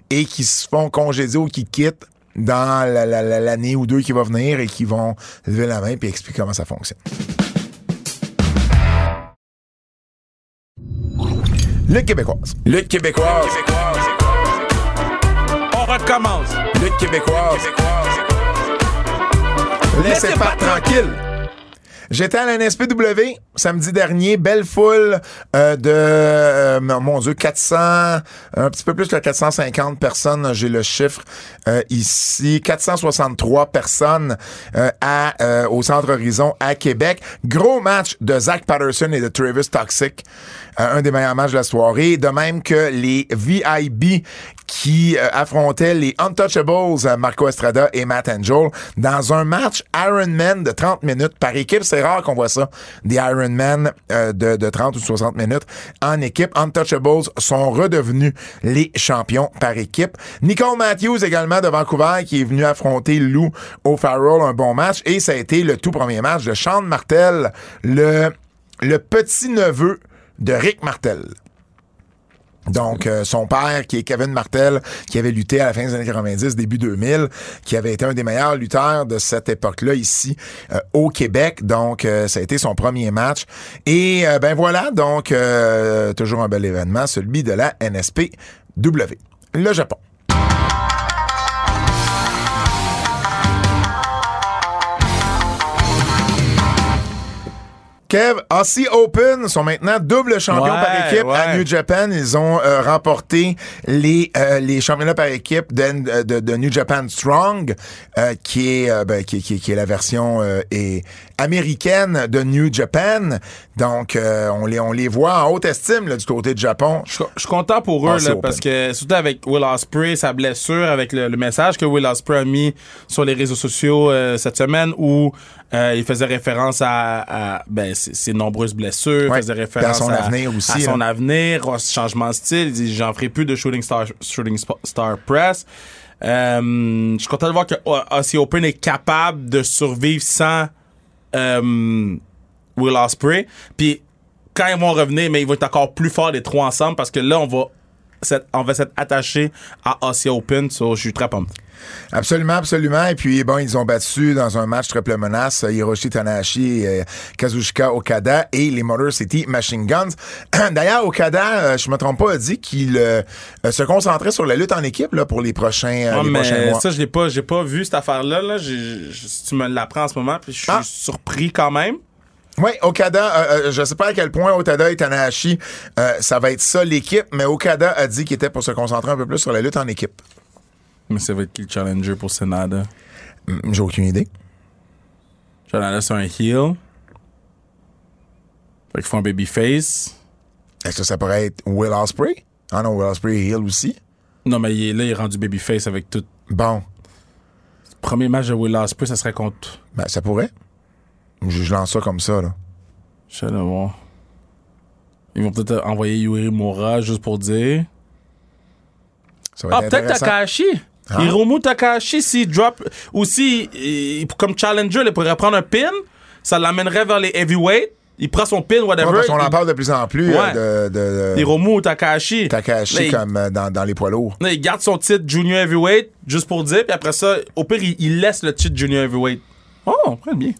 et qui se font congédier ou qui quittent dans la- la- la- l'année ou deux qui va venir et qui vont lever la main et expliquer comment ça fonctionne. Lutte québécoise. Lutte québécoise. On recommence. Lutte québécoise. Laissez Laissez pas pas tranquille. J'étais à la NSPW samedi dernier, belle foule euh, de, euh, mon Dieu, 400, un petit peu plus que 450 personnes, j'ai le chiffre euh, ici, 463 personnes euh, à, euh, au Centre Horizon à Québec. Gros match de Zach Patterson et de Travis Toxic, euh, un des meilleurs matchs de la soirée, de même que les VIB qui euh, affrontaient les Untouchables, euh, Marco Estrada et Matt Angel, dans un match Ironman de 30 minutes par équipe. C'est rare qu'on voit ça, des Ironman euh, de, de 30 ou 60 minutes en équipe. Untouchables sont redevenus les champions par équipe. Nicole Matthews également de Vancouver qui est venu affronter Lou O'Farrell, un bon match. Et ça a été le tout premier match de Sean Martel, le, le petit-neveu de Rick Martel. Donc, euh, son père, qui est Kevin Martel, qui avait lutté à la fin des années 90, début 2000, qui avait été un des meilleurs lutteurs de cette époque-là ici euh, au Québec. Donc, euh, ça a été son premier match. Et euh, ben voilà, donc, toujours un bel événement, celui de la NSPW. Le Japon. Kev, Aussie Open sont maintenant double champions Ouais, par équipe à. New Japan. Ils ont euh, remporté les euh, les championnats par équipe de, de, de New Japan Strong, euh, qui est euh, ben, qui, qui- qui est la version euh, et américaine de New Japan. Donc euh, on les on les voit en haute estime là, du côté du Japon. Je suis content pour eux, là, parce que surtout avec Will Ospreay, sa blessure, avec le, le message que Will Ospreay a mis sur les réseaux sociaux euh, cette semaine où euh, il faisait référence à, à, ben, ses, ses nombreuses blessures, Ouais, faisait référence à son à, avenir aussi, à son avenir, au changement de style. Il dit J'en ferai plus de Shooting Star, shooting Sp- Star Press. Euh, je suis content de voir que Aussie Open est capable de survivre sans euh, Will Ospreay. Puis quand ils vont revenir, mais ils vont être encore plus forts les trois ensemble parce que là, on va on va s'être attaché à Aussie Open. So, je suis très pumped. Absolument, absolument. Et puis, bon, ils ont battu dans un match triple menace euh, Hiroshi Tanahashi, euh, Kazuchika Okada et les Motor City Machine Guns. (clears throat) D'ailleurs, Okada, euh, je me trompe pas, a dit qu'il euh, se concentrait sur la lutte en équipe là, pour les prochains, Ah, prochains mois. ça, je l'ai pas, j'ai pas vu cette affaire-là. Là. Tu me l'apprends en ce moment, puis je suis Ah. surpris quand même. Oui, Okada, euh, euh, je sais pas à quel point Okada et Tanahashi, euh, ça va être ça l'équipe, mais Okada a dit qu'il était pour se concentrer un peu plus sur la lutte en équipe. Mais ça va être qui le challenger pour Senada? Hum, J'ai aucune idée. Senada, c'est un heel. Fait qu'il faut un babyface. Est-ce que ça pourrait être Will Ospreay? Ah non, Will Ospreay est heel aussi. Non, mais il est, là, il est rendu babyface avec tout. Bon, Premier match de Will Ospreay, ça serait contre. ben ça pourrait. Je, je lance ça comme ça, là. Je pas voir. Ils vont peut-être envoyer Yuri Mura juste pour dire. Ça va Ah, être peut-être. Takahashi. Ah. Hiromu Takahashi, s'il drop. Ou si, il- comme challenger, il pourrait prendre un pin. Ça l'amènerait vers les heavyweight. Il prend son pin, Ouais, whatever. parce qu'on en parle de plus en plus Ouais. euh, de, de, de Hiromu ou Takahashi. Takahashi Là, comme euh, dans, dans les poids lourds. Là, il garde son titre junior heavyweight juste pour dire, puis après ça, au pire, il, il laisse le titre junior heavyweight. Oh, très bien.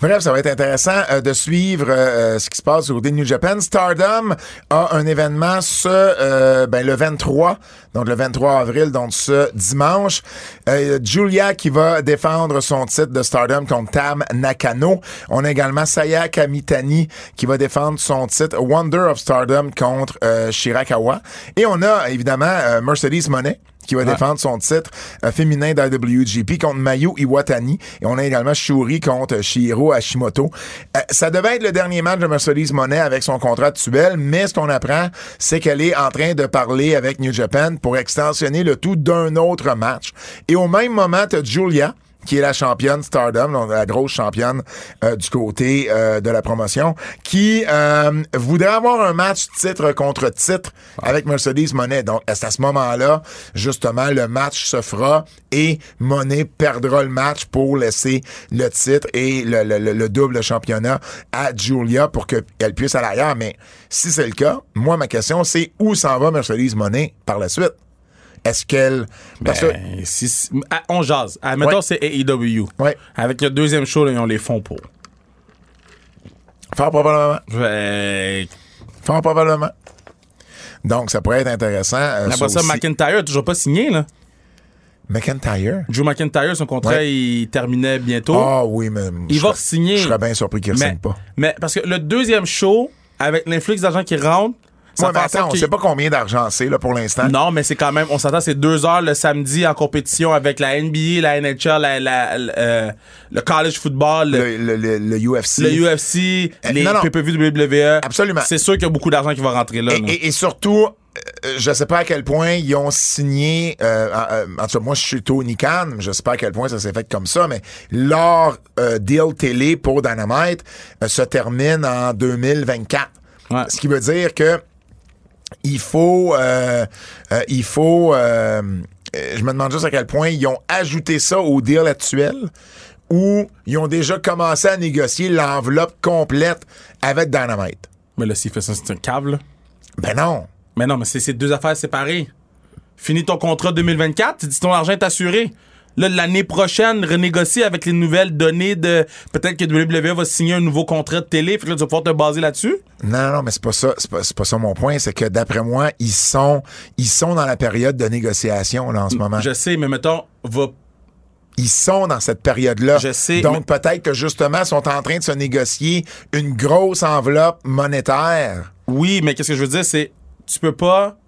Bref, ça va être intéressant euh, de suivre euh, ce qui se passe au de New Japan. Stardom a un événement ce euh, ben, le 23, donc le 23 avril, donc ce dimanche. Euh, Julia qui va défendre son titre de Stardom contre Tam Nakano. On a également Sayaka Mitani qui va défendre son titre Wonder of Stardom contre euh, Shirakawa. Et on a évidemment euh, Mercedes Monet qui va défendre son titre euh, féminin d'IWGP contre Mayu Iwatani. Et on a également Shuri contre Shiro Hashimoto. Euh, ça devait être le dernier match de Mercedes Monet avec son contrat actuel, mais ce qu'on apprend, c'est qu'elle est en train de parler avec New Japan pour extensionner le tout d'un autre match. Et au même moment, t'as Julia, qui est la championne Stardom, donc la grosse championne euh, du côté euh, de la promotion, qui euh, voudrait avoir un match titre contre titre avec Mercedes Monet. Donc, c'est à ce moment-là, justement, le match se fera et Monet perdra le match pour laisser le titre et le, le- le- le double championnat à Julia pour qu'elle puisse aller ailleurs. Mais si c'est le cas, moi, ma question, c'est où s'en va Mercedes Monet par la suite? Est-ce qu'elle... Parce que... Ben, si- si- ah, on jase. Ah, mettons, Ouais. c'est AEW. Ouais. Avec le deuxième show, là, ils ont les fonds pour. Fort probablement. Fait Fort probablement. Donc, ça pourrait être intéressant. euh, Après ça, aussi. McIntyre toujours pas signé, là. McIntyre? Drew McIntyre, son contrat, Ouais. il terminait bientôt. Ah oui, mais... il va signer. Je serais bien surpris qu'il ne signe pas. mais parce que le deuxième show, avec l'influx d'argent qui rentre, ça Ouais, mais en attends, on sait pas combien d'argent c'est là pour l'instant. Non, mais c'est quand même, on s'entend, c'est deux heures le samedi en compétition avec la NBA, la NHL, la, la- la- euh, le college football, le, Le, le, UFC. le UFC, Euh, les. PPV WWE. Absolument. C'est sûr qu'il y a beaucoup d'argent qui va rentrer là. Et, là. et- et surtout, euh, je sais pas à quel point ils ont signé. Euh, euh, en tout cas, moi, je suis Tony Khan. Je sais pas à quel point ça s'est fait comme ça, mais leur euh, deal télé pour Dynamite euh, se termine en 2024. Ouais. Ce qui veut dire que il faut, euh, euh, il faut. euh, je me demande juste à quel point ils ont ajouté ça au deal actuel ou ils ont déjà commencé à négocier l'enveloppe complète avec Dynamite. Mais là, s'il fait ça, c'est un cave, là. Ben non. Mais non, mais c'est c'est deux affaires séparées. Finis ton contrat 2024, tu dis ton argent est assuré. Là, l'année prochaine, renégocie avec les nouvelles données de. Peut-être que WWE va signer un nouveau contrat de télé, fait que là, tu vas pouvoir te baser là-dessus? Non, non, mais c'est pas ça. C'est pas, c'est pas ça mon point. C'est que d'après moi, ils sont, ils sont dans la période de négociation là, en ce moment. Je sais, mais mettons, va. Ils sont dans cette période-là. Je sais, Donc peut-être que justement, ils sont en train de se négocier une grosse enveloppe monétaire. Oui, mais qu'est-ce que je veux dire, c'est. Tu peux pas.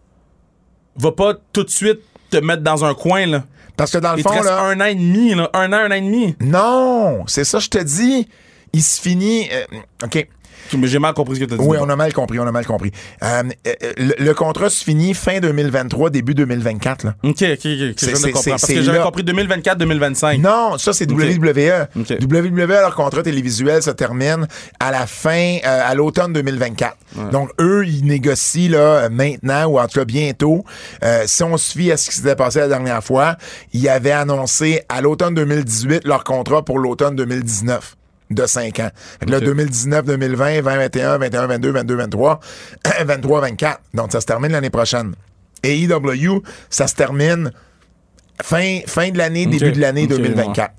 Va pas tout de suite te mettre dans un coin, là. Parce que dans le Il te fond, reste là. un an et demi, là. Un an, un an et demi. Non, c'est ça, je te dis. Il se finit. euh, OK. J'ai mal compris ce que tu as dit. Oui, on a mal compris, on a mal compris. Euh, euh, le, le contrat se finit fin 2023, début 2024. Là. Ok, ok, ok. Je C'est- viens de comprendre. Parce que j'avais compris 2024-2025. Non, ça c'est WWE. WWE, leur contrat télévisuel se termine à la fin, euh, à l'automne 2024. Donc eux, ils négocient là maintenant ou en tout cas bientôt. Euh, si on se fie à ce qui s'était passé la dernière fois, ils avaient annoncé à l'automne 2018 leur contrat pour l'automne 2019 de 5 ans. Fait que là, Ok. 2019, 2020, 2021, 21, 22, 22, 23, 23, 24. Donc ça se termine l'année prochaine. Et EW, ça se termine fin, fin de l'année, début de l'année Ok, 2024.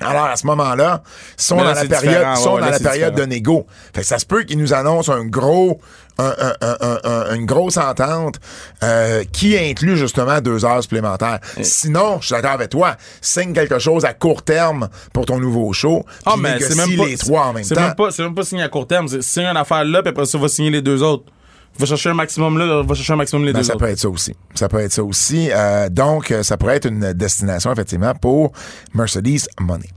Alors, à ce moment-là, ils sont là, dans la période, sont Ouais, dans là, la période différent. de négo. Fait que ça se peut qu'ils nous annoncent un gros, un- un- un- un- un- une grosse entente euh, qui inclut justement deux heures supplémentaires. Sinon, je suis d'accord avec toi, signe quelque chose à court terme pour ton nouveau show. Ah, mais c'est même pas. les trois en même c'est. Même pas, c'est même pas signé à court terme. C'est signer une affaire là, puis après ça, va signer les deux autres. Va chercher un maximum là, va chercher un maximum les Ben, deux ça autres. peut être ça aussi. Ça peut être ça aussi. Euh, donc, euh, ça pourrait être une destination, effectivement, pour Mercedes Money.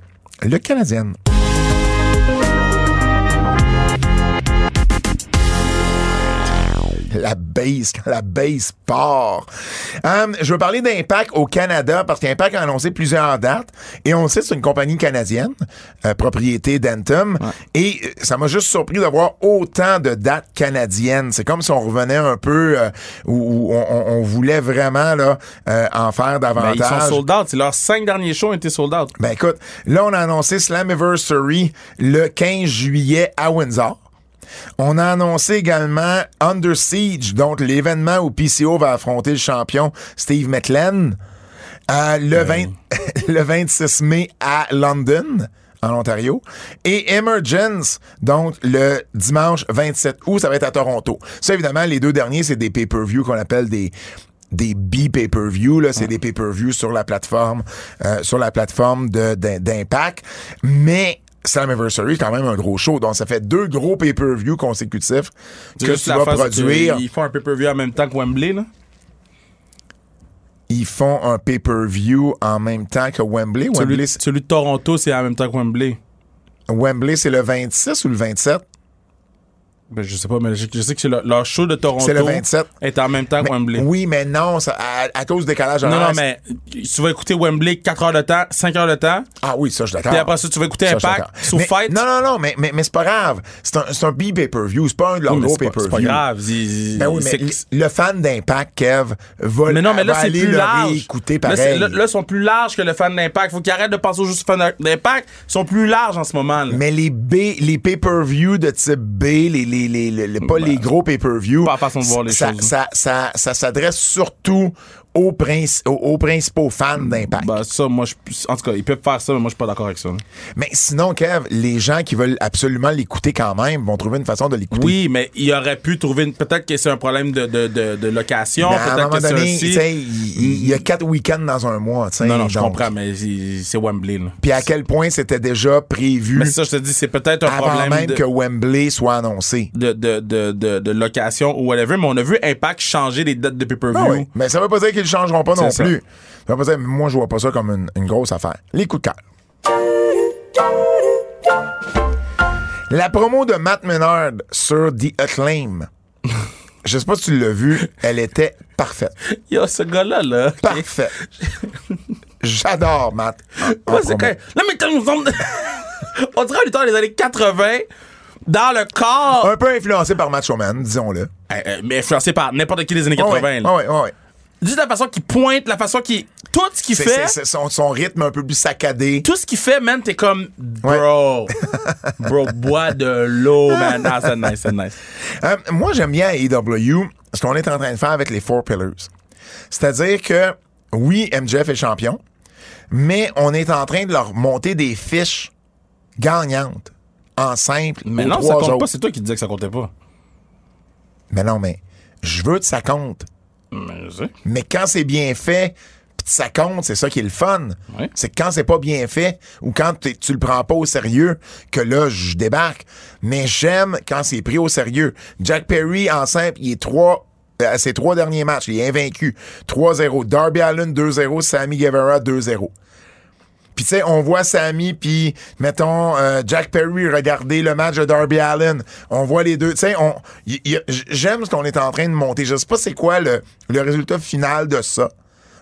Le Canadien. (laughs) La base, la base part. Euh, je veux parler d'Impact au Canada parce qu'Impact a annoncé plusieurs dates et on sait que c'est une compagnie canadienne, euh, propriété d'Antum. Et euh, ça m'a juste surpris d'avoir autant de dates canadiennes. C'est comme si on revenait un peu euh, où, où on, voulait vraiment là, euh, en faire Ben, davantage. ils sont sold out. C'est leurs cinq derniers shows ont été sold out. Ben écoute, là, on a annoncé Slammiversary le 15 juillet à Windsor. On a annoncé également Under Siege, donc l'événement où PCO va affronter le champion Steve McLean, euh, le, 20 (laughs) le 26 mai à London, en Ontario. Et Emergence, donc le dimanche 27 août, ça va être à Toronto. Ça, évidemment, les deux derniers, c'est des pay-per-view qu'on appelle des des B pay-per-view là, c'est des pay-per-view sur la plateforme euh, sur la plateforme de d'Im- d'Impact, mais Slammiversary, quand même un gros show. Donc, ça fait deux gros pay-per-view consécutifs que tu vas produire. c'est Ils font un pay-per-view en même temps que Wembley, là? Ils font un pay-per-view en même temps que Wembley. Wembley, Celui, c'est- celui de Toronto, c'est en même temps que Wembley. Wembley, c'est le 26 ou le 27? Ben, je sais pas, mais je, je sais que c'est le- leur show de Toronto C'est le 27. est en même temps que Wembley. Oui, mais non, ça- à, à cause du décalage Non, horaire, non, mais tu vas écouter Wembley 4 heures de temps, 5 heures de temps, Ah oui, ça, je d'accord. puis après ça, tu vas écouter Ça, Impact sous Mais- Fight. Non, non, non, mais, mais, mais c'est pas grave. C'est un, c'est un B-pay-per-view. C'est pas un de leurs Oui, gros pas, c'est pas pay-per-view. grave. Il- Ben oui, mais c'est- le fan d'Impact, Kev, va, Mais non, mais là, c'est aller plus le large. réécouter pareil. Là, là, ils sont plus larges que le fan d'Impact. Faut qu'ils arrêtent de penser aux juste fans d'Impact. Ils sont plus larges en ce moment. Là. mais les B, les pay-per-view de type B, les, les, les, les- les- pas les gros pay-per-view, Ben, Pas façon de voir les ça, choses, ça, ça, ça s'adresse surtout aux, princi- aux, aux principaux fans d'Impact. Ben, ça, moi, je, en tout cas, ils peuvent faire ça, mais moi, je suis pas d'accord avec ça. là. Mais sinon, Kev, les gens qui veulent absolument l'écouter quand même vont trouver une façon de l'écouter. Oui, mais il aurait pu trouver une. Peut-être que c'est un problème de, de, de, de location. Un Peut-être moment que c'est aussi. il y, a quatre week-ends dans un mois. Non, non, je donc. comprends, mais c'est Wembley. Puis à quel point c'était déjà prévu Mais ça, je te dis, c'est peut-être un avant problème même de, que Wembley soit annoncé. de, de, de, location ou whatever. Mais on a vu Impact changer les dates de pay-per-view. Ah oui. Mais ça veut pas dire qu'ils le changeront pas non ça. plus. Ça veut pas dire, moi, je vois pas ça comme une, une grosse affaire. Les coups de cœur. La promo de Matt Menard sur The Acclaim. (laughs) Je sais pas si tu l'as vu, elle était parfaite. Yo, ce gars-là, là. ok. Parfaite. J'adore Matt. Ouais, c'est quand Là, mais (laughs) On dirait un lutteur des années 80 dans le corps. Un peu influencé par Macho Man, disons-le. Euh, euh, mais influencé par n'importe qui des années Ah 80. ouais, là. ah ouais, ah ouais. Juste la façon qu'il pointe, la façon qu'il. Tout ce qu'il fait. c'est- son, son rythme un peu plus saccadé. Tout ce qu'il fait, man, t'es comme. Bro. (laughs) bro, bois de l'eau, man. Ah, c'est nice, c'est nice. Euh, moi, j'aime bien AEW ce qu'on est en train de faire avec les Four Pillars. C'est-à-dire que, oui, MJF est champion, mais on est en train de leur monter des fiches gagnantes en simple Mais non, ça trois compte pas, c'est toi qui disais que ça comptait pas. Mais non, mais je veux que ça compte. Mais sais. Mais quand c'est bien fait, ça compte, c'est ça qui est le fun. C'est quand c'est pas bien fait ou quand tu le prends pas au sérieux que là, je débarque. Mais j'aime quand c'est pris au sérieux. Jack Perry, en simple, il est trois à ses trois derniers matchs, il est invaincu. 3-0. Darby Allen, 2-0. Sammy Guevara, 2-0. Puis tu sais, on voit Sammy puis mettons euh, Jack Perry regarder le match de Darby Allen. On voit les deux. Tu sais, on j'aime ce qu'on est en train de monter. Je sais pas c'est quoi le, le résultat final de ça.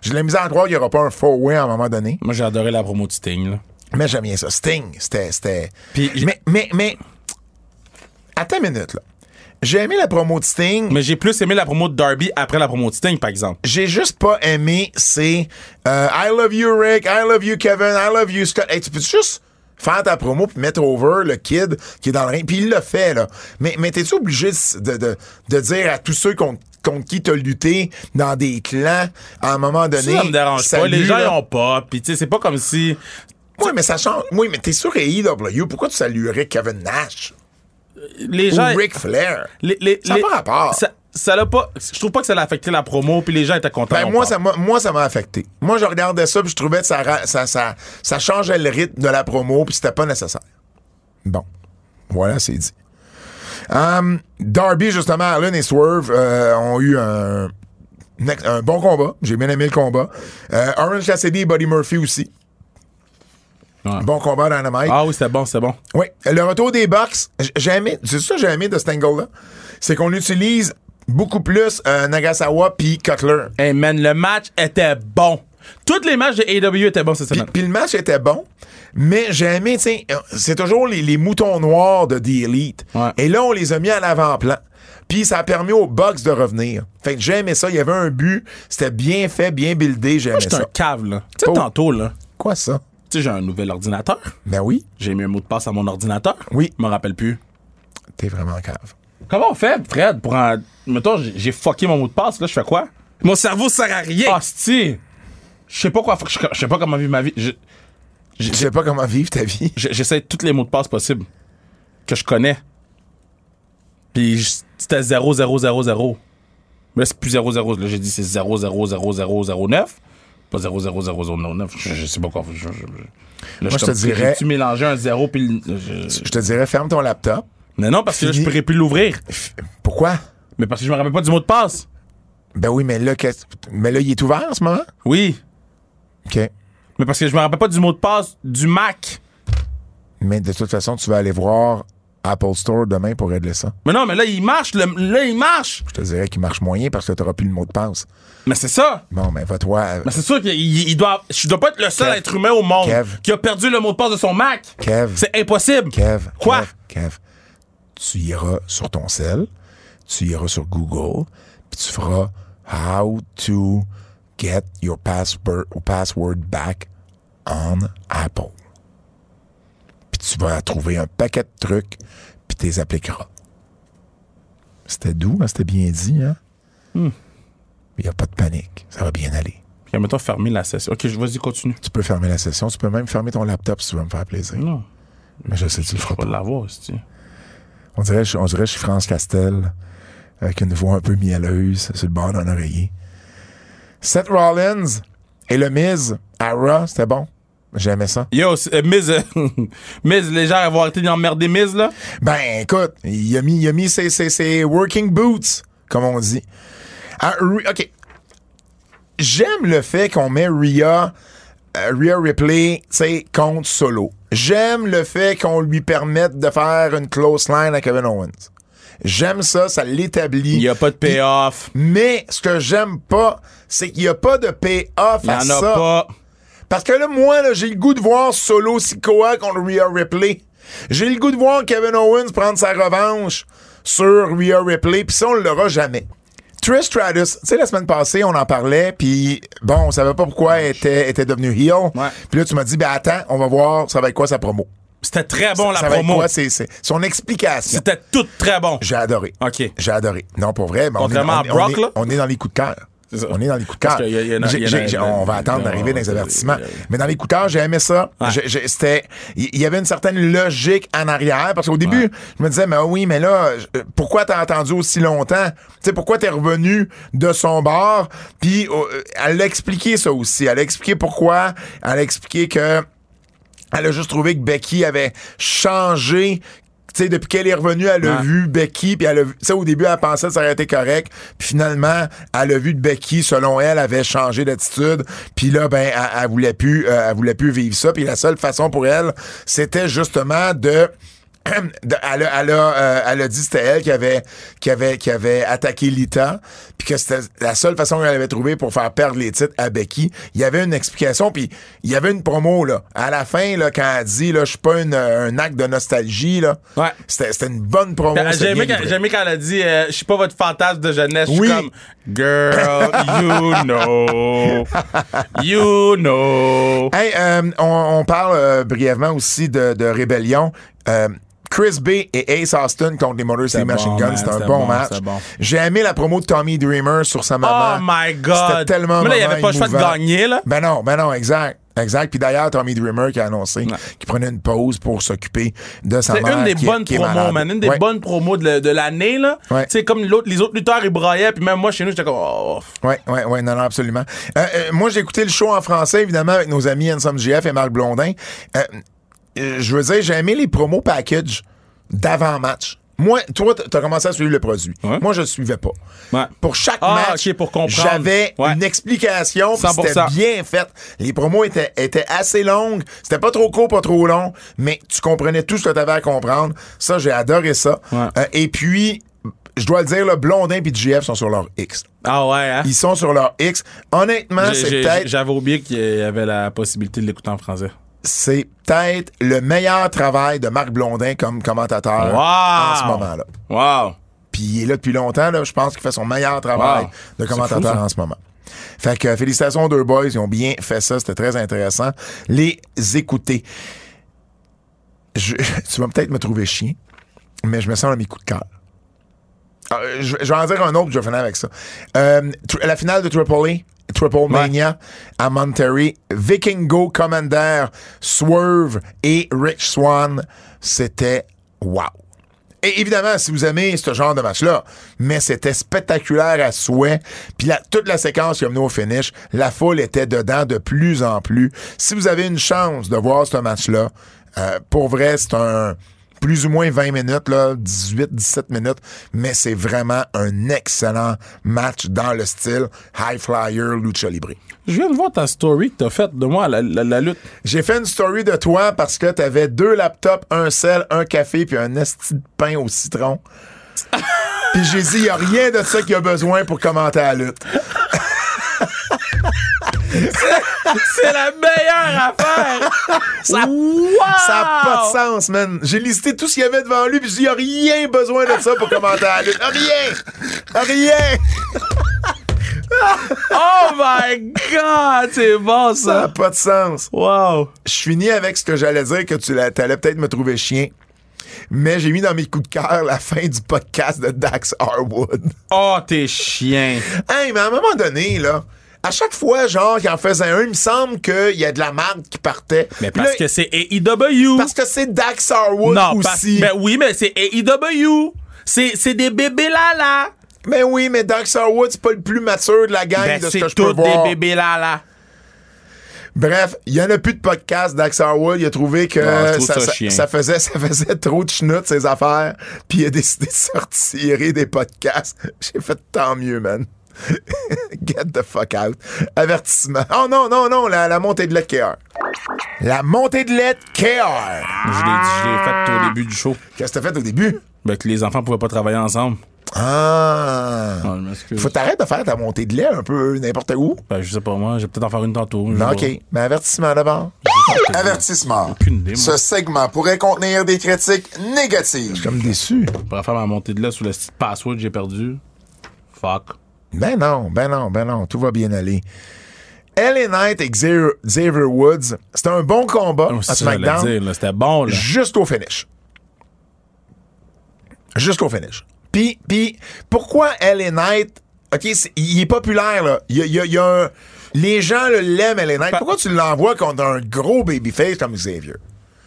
J'ai la misère à croire qu'il y aura pas un four way à un moment donné. Moi, j'ai adoré la promo de Sting, là. Mais j'aime bien ça. Sting, c'était c'était. Mais mais mais attends une minute là. J'ai aimé la promo de Sting. Mais j'ai plus aimé la promo de Darby après la promo de Sting, par exemple. j'ai juste pas aimé, c'est euh, I love you Rick, I love you Kevin, I love you Scott. Hey, tu peux juste faire ta promo puis mettre over le kid qui est dans le ring? Puis il l'a fait, là. Mais, mais t'es-tu obligé de, de, de dire à tous ceux contre, contre qui t'as lutté dans des clans, à un moment donné... Ça, ça me dérange pas. Les gens, là. ils ont pas. Puis, tu sais, c'est pas comme si. Oui, mais ça change. Oui, mais t'es sur AEW. Pourquoi tu saluerais Kevin Nash? Les Ou gens. Ric Flair? les- les- Ça a les- pas rapport. Ça, ça l'a pas. Je trouve pas que ça l'a affecté la promo, puis les gens étaient contents. Ben, moi, ça m'a, moi, ça m'a affecté. Moi, je regardais ça, puis je trouvais que ça, ra- ça, ça, ça changeait le rythme de la promo, puis c'était pas nécessaire. Bon. Voilà, c'est dit. Um, Darby, justement, Allen et Swerve euh, ont eu un bon combat. J'ai bien aimé le combat. Euh, Orange Cassidy et Buddy Murphy aussi. Ouais. Bon combat Dynamite. Ah oui, c'était bon, c'était bon. Oui, le retour des box, j'ai aimé, c'est ça que j'ai aimé de cet angle-là, c'est qu'on utilise beaucoup plus euh, Nagasawa puis Cutler. Hey man, le match était bon. Tous les matchs de AEW étaient bons cette semaine. puis le match était bon, mais j'ai aimé, tu euh, c'est toujours les, les moutons noirs de The Elite. Ouais. Et là, on les a mis à l'avant-plan. Puis ça a permis aux Bucks de revenir. Fait que j'ai aimé ça, il y avait un but, c'était bien fait, bien buildé, j'ai aimé J'étais ça. un cave, là. Tu sais, tantôt, là. Quoi ça? Tu sais, j'ai un nouvel ordinateur. Ben oui, J'ai mis un mot de passe à mon ordinateur. Oui. Je me rappelle plus. t'es vraiment cave. Comment on fait, Fred, pour un. Mettons, j'ai- fucké mon mot de passe, là, je fais quoi? Mon cerveau sert à rien. Hostie! Je sais pas quoi faire. Je sais pas comment vivre ma vie. Je- sais pas comment vivre ta vie. J'essaie tous les mots de passe possibles que je connais. Puis c'était 0, 0, 0, 0. Mais là, c'est plus 0, 0. Là, j'ai dit c'est 0, 0, 0, 0, 0, 9. Pas 0, 0, 0, 0, 9. Je, je sais pas quoi. Je, je, là, je te dirais- Tu mélanger un 0 puis. je- te dirais, ferme ton laptop. Mais non, parce que là, je pourrais plus l'ouvrir. Pourquoi? Mais parce que je me rappelle pas du mot de passe. Ben oui, mais là, qu'est-ce- mais là, il est ouvert en ce moment? Oui. OK. Mais parce que je me rappelle pas du mot de passe du Mac. Mais de toute façon, tu vas aller voir Apple Store demain pour régler ça. Mais non, mais là, il marche. le- là, il marche. Je te dirais qu'il marche moyen parce que tu n'auras plus le mot de passe. Mais c'est ça. Bon, ben va-toi. euh, Mais c'est sûr qu'il il doit. Je dois pas être le seul Kev. être humain au monde Kev. qui a perdu le mot de passe de son Mac. Kev. C'est impossible. Kev. Quoi? Kev, tu iras sur ton cell, tu iras sur Google, puis tu feras How to get your password, password back on Apple. Puis tu vas trouver un paquet de trucs, tu les appliqueras. C'était doux, hein? c'était bien dit, hein? Hmm. Il n'y a pas de panique, ça va bien aller. Puis mettons fermer la session. Ok, je vas-y, continue. Tu peux fermer la session, tu peux même fermer ton laptop si tu veux me faire plaisir. Non. Mais je sais que tu le feras pas. l'avoir, On dirait, on dirait que je suis France Castel, avec une voix un peu mielleuse sur le bord d'un oreiller. Seth Rollins et le Miz à Raw, c'était bon? J'aimais ça. Yo, euh, Miz, euh, (laughs) Miz, les gens vont arrêter d'emmerder Miz, là? Ben, écoute, il a mis, il a mis ses, ses- ses working boots, comme on dit. Ah, OK. J'aime le fait qu'on met Rhea, euh, Rhea Ripley, tu sais, contre Solo. J'aime le fait qu'on lui permette de faire une close line à Kevin Owens. J'aime ça, ça l'établit. Il n'y a pas de payoff. Mais ce que j'aime pas, c'est qu'il n'y a pas de payoff Il n'y à en a ça. pas. Parce que là, moi, là, j'ai le goût de voir Solo Sikoa contre Rhea Ripley. J'ai le goût de voir Kevin Owens prendre sa revanche sur Rhea Ripley, puis ça, on l'aura jamais. Trish Stratus, tu sais, la semaine passée, on en parlait, puis bon, on savait pas pourquoi elle était, était devenue heel. Ouais. Puis là, tu m'as dit, ben attends, on va voir, ça va être quoi sa promo? C'était très bon, la ça va être promo. quoi, c'est, c'est son explication. C'était tout très bon. J'ai adoré. OK. J'ai adoré. Non, pour vrai. ben, on est- Contrairement on, à est- Brock, on est, là? on est dans les coups de cœur. On est dans j'ai- on va attendre d'arriver dans les avertissements. Mais dans cœur, j'ai aimé ça. C'était, il y avait une certaine logique en arrière parce qu'au début, je me disais, mais oui, mais là, je- pourquoi t'as attendu aussi longtemps? Tu sais, pourquoi t'es revenu de son bord? Puis, euh, elle a expliqué ça aussi. Elle a expliqué pourquoi. Elle a expliqué que elle a juste trouvé que Becky avait changé. Tu sais, depuis qu'elle est revenue, elle a Ouais. vu Becky, puis elle a vu, tu sais, au début, elle pensait que ça aurait été correct, puis finalement, elle a vu que Becky, selon elle, avait changé d'attitude, puis là, ben, elle, elle voulait plus, euh, elle voulait plus vivre ça, puis la seule façon pour elle, c'était justement de de- (clears throat) elle, a, elle, a, euh, elle a dit que c'était elle qui avait, qui, avait, qui avait attaqué Lita, puis que c'était la seule façon qu'elle avait trouvé pour faire perdre les titres à Becky. Il y avait une explication, puis il y avait une promo, là. À la fin, là, quand elle dit, là, je suis pas une- un acte de nostalgie, là. Ouais. C'était une bonne promo. Ben, J'ai aimé, quand- aimé elle a dit euh, Je suis pas votre fantasme de jeunesse. Je suis Oui. comme Girl, you know. You know. Hey, euh, on, on parle euh, brièvement aussi de, de Rébellion. Euh, Chris B et Ace Austin contre les Motor City Machine bon, Guns, c'était un bon, bon, match. bon. J'ai aimé la promo de Tommy Dreamer sur sa maman. Oh my God. C'était tellement Mais là, il n'y avait pas le choix de gagner, là. Ben non, ben non, exact. Exact. Puis d'ailleurs, Tommy Dreamer qui a annoncé Ouais. qu'il prenait une pause pour s'occuper de sa C'est mère. une des qui bonnes qui promos, man. Une des Ouais. bonnes promos de, de l'année, là. Ouais. Tu sais, comme les autres lutteurs, ils braillaient, puis même moi, chez nous, j'étais comme, oh. Oui, oui, oui, non, non, absolument. Euh, euh, moi, j'ai écouté le show en français, évidemment, avec nos amis Ensemble GF et Marc Blondin. Euh, je veux dire, j'ai aimé les promos package d'avant-match. Moi, toi, t'as commencé à suivre le produit. Ouais. Moi, je suivais pas. Ouais. Pour chaque Ah, match, j'avais Ouais. une explication, puis 100%. c'était bien fait. Les promos étaient, étaient assez longues. C'était pas trop court, pas trop long, mais tu comprenais tout ce que t'avais à comprendre. Ça, j'ai adoré ça. Euh, et puis, je dois le dire, le Blondin et GF sont sur leur X. Ah ouais, hein? Ils sont sur leur X. Honnêtement, c'est peut-être J'avais oublié qu'il y avait la possibilité de l'écouter en français. C'est peut-être le meilleur travail de Marc Blondin comme commentateur Wow! en ce moment-là. Wow! Puis il est là depuis longtemps, là, je pense qu'il fait son meilleur travail Wow. de commentateur fou, en ce moment. Fait que euh, félicitations aux deux boys, ils ont bien fait ça, c'était très intéressant. Les écouter. Je- (laughs) tu vas peut-être me trouver chien, mais je me sens dans mes coups de cœur. Ah, Je, je vais en dire un autre, je vais finir avec ça. Euh, la finale de Triple Triple Mania à Monterrey. Vikingo, Commander, Swerve et Rich Swan. C'était wow. Et évidemment, si vous aimez ce genre de match-là, mais c'était spectaculaire à souhait. Puis la, toute la séquence qui a mené au finish, la foule était dedans de plus en plus. Si vous avez une chance de voir ce match-là, euh, pour vrai, c'est un plus ou moins 20 minutes, là, 18, 17 minutes, mais c'est vraiment un excellent match dans le style High Flyer Lucha Libre. Je viens de voir ta story que t'as faite de moi, la, la- la lutte. J'ai fait une story de toi parce que t'avais deux laptops, un sel, un café, puis un esti de pain au citron. (laughs) puis j'ai dit, y a rien de ça qu'il y a besoin pour commenter la lutte. (laughs) C'est la meilleure affaire! Ça, wow! Ça n'a pas de sens, man. J'ai listé tout ce qu'il y avait devant lui, puis j'ai dit, y a rien besoin de ça pour commenter la lutte. Rien! Rien! Oh my god! C'est bon, Ça n'a ça! pas de sens. Wow! Je finis avec ce que j'allais dire, que tu t'allais peut-être me trouver chien. Mais j'ai mis dans mes coups de cœur la fin du podcast de Dax Harwood. Oh, t'es chien! Hey, mais à un moment donné, là, à chaque fois, genre, qu'il en faisait un, il me semble qu'il y a de la marde qui partait. Mais parce là, que c'est AEW! parce que c'est Dax Harwood non, parce- aussi. ben oui, mais c'est AEW! C'est c'est des bébés là là! Mais oui, mais Dax Harwood, c'est pas le plus mature de la gang Ben de ce que c'est je peux tous des voir. bébés là là! Bref, il y en a plus de podcast Dax Harwood. Il a trouvé que Non, ça, ça ça- chiant. ça faisait, (laughs) ça faisait trop de schnout, ces affaires. Puis il a décidé de sortir des podcasts. (laughs) J'ai fait tant mieux, man. Get the fuck out. Avertissement. Oh non, non, non, la, la montée de lait KR. La montée de lait KR. Je l'ai je l'ai fait au début du show. Qu'est-ce que t'as fait au début? Ben que les enfants pouvaient pas travailler ensemble. Ah. Non. Faut t'arrêter de faire ta montée de lait un peu n'importe où. Ben, je sais pas, moi, je vais peut-être en faire une tantôt. Non, pas. OK. Mais avertissement d'abord. Avertissement. Aucune idée, moi. Ce segment pourrait contenir des critiques négatives. Je suis comme déçu. Je pourrais faire ma montée de là sous le password que j'ai perdu. Fuck. Ben non, ben non, ben non. Tout va bien aller. LA Knight et Xavier, Woods, c'était un bon combat Oh, à SmackDown. C'était bon, là. jusqu'au finish. Jusqu'au finish. Puis, puis, pourquoi LA Knight, OK, il est populaire, là. Il y a, il y a- il y a un- les gens l'aiment, LA Knight. Pourquoi tu l'envoies contre un gros babyface comme Xavier?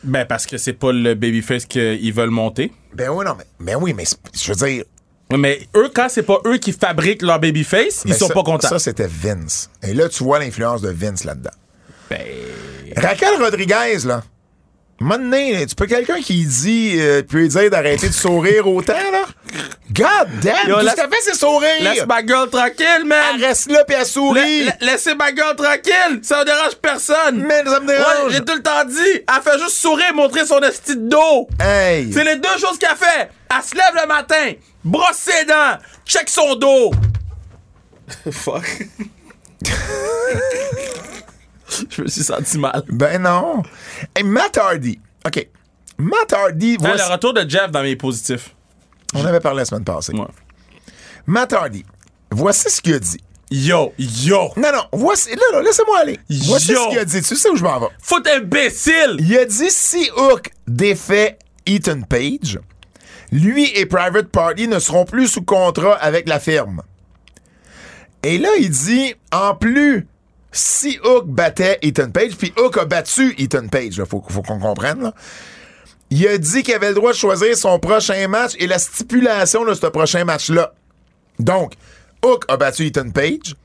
Ben, parce que c'est pas le babyface qu'ils veulent monter. Ben oui, non, mais, mais oui, mais je veux dire, Mais eux, quand c'est pas eux qui fabriquent leur babyface, ils sont ça- pas contents. Ça, c'était Vince. Et là, tu vois l'influence de Vince là-dedans. Ben, Raquel Rodriguez, là. là, tu peux quelqu'un qui dit, euh, peut lui dire d'arrêter de sourire autant, là? God damn! Yo, tout laisse- ce qu'elle fait, c'est sourire! laisse ma gueule tranquille, man! Elle reste là, puis elle sourit! La- la- laissez ma gueule tranquille! Ça ne dérange personne! Mais ça me Ouais, dérange! j'ai tout le temps dit! Elle fait juste sourire et montrer son esti de dos! Hey! C'est les deux choses qu'elle fait! Elle se lève le matin, brosse ses dents, check son dos! (laughs) Fuck. (laughs) Je me suis senti mal. Ben non! Hey, Matt Hardy. OK. Matt Hardy, voici- le retour de Jeff dans mes positifs. on avait parlé la semaine passée. Ouais. Matt Hardy, voici ce qu'il a dit. Yo, yo! Non, non, voici, là, là, laissez-moi aller. Voici Yo. ce qu'il a dit. Tu sais où je m'en vais? Faut imbécile! Il a dit si Hook défait Ethan Page, lui et Private Party ne seront plus sous contrat avec la firme. Et là, il dit, en plus, si Hook battait Ethan Page, puis Hook a battu Ethan Page, il faut, qu'on comprenne, il a dit qu'il avait le droit de choisir son prochain match et la stipulation de ce prochain match-là. Donc, Hook a battu Ethan Page.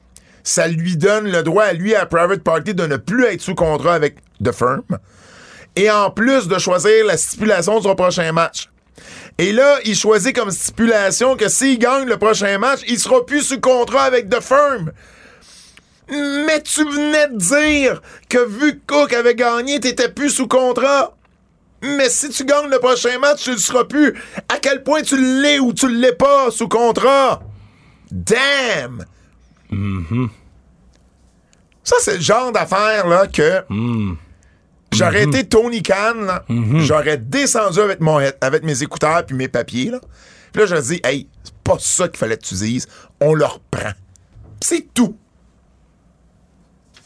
Ça lui donne le droit à lui, à Private Party, de ne plus être sous contrat avec The Firm. Et en plus de choisir la stipulation de son prochain match. Et là, il choisit comme stipulation que s'il gagne le prochain match, il sera plus sous contrat avec The Firm. Mais tu venais de dire que vu que Cook avait gagné, t'étais plus sous contrat. Mais si tu gagnes le prochain match, tu ne seras plus. À quel point tu l'es ou tu l'es pas sous contrat? Damn! Ça, c'est le genre d'affaire là que j'aurais été Tony Khan, là, j'aurais descendu avec, mon, avec mes écouteurs puis mes papiers. Là. Puis là, je dis, hey, c'est pas ça qu'il fallait que tu dises. On le reprend. C'est tout.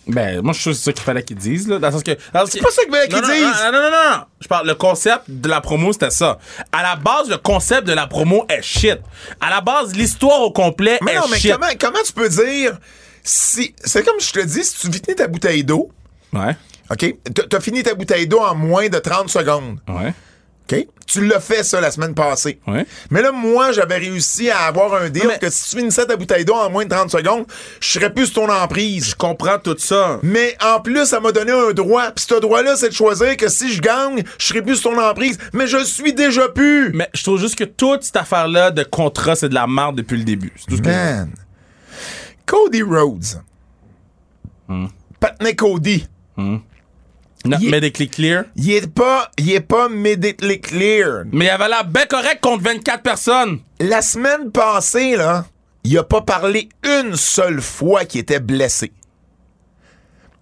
Ben, moi, je suis sûr que c'est ça qu'il fallait qu'ils disent, là. Dans le sens que. C'est pas ça qu'il fallait qu'ils disent. Non, non, non, non. Je parle, le concept de la promo, c'était ça. À la base, le concept de la promo est shit. À la base, l'histoire au complet Mais est non, mais shit. comment, comment tu peux dire si, c'est comme je te dis, si tu finis ta bouteille d'eau, Ouais. OK? T'as- fini ta bouteille d'eau en moins de 30 secondes. Ouais. OK? Tu l'as fait, ça, la semaine passée. Ouais. Mais là, moi, j'avais réussi à avoir un deal Mais- que si tu finissais ta bouteille d'eau en moins de 30 secondes, je serais plus sur ton emprise. Je comprends tout ça. Mais en plus, ça m'a donné un droit. Puis ce droit-là, c'est de choisir que si je gagne, je serai plus sur ton emprise. Mais je suis déjà plus. Mais je trouve juste que toute cette affaire-là de contrat, c'est de la merde depuis le début. C'est tout ce que- Man. Cody Rhodes. Patney Cody. Il- mais des clics clear. Il est pas, il est pas medically clear. Mais il avait l'air bien correct contre 24 personnes. La semaine passée, là, il a pas parlé une seule fois qu'il était blessé.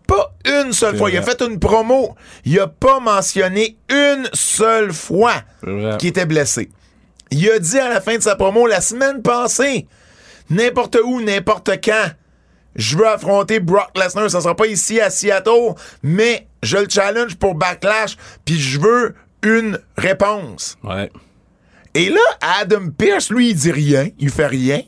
Pas une seule fois. Il a fait une promo. Il a pas mentionné une seule fois qu'il était blessé. Il a dit à la fin de sa promo la semaine passée, n'importe où, n'importe quand, je veux affronter Brock Lesnar. Ça sera pas ici à Seattle, mais je le challenge pour Backlash, puis je veux une réponse. Ouais. Et là, Adam Pierce, lui, il dit rien. Il fait rien.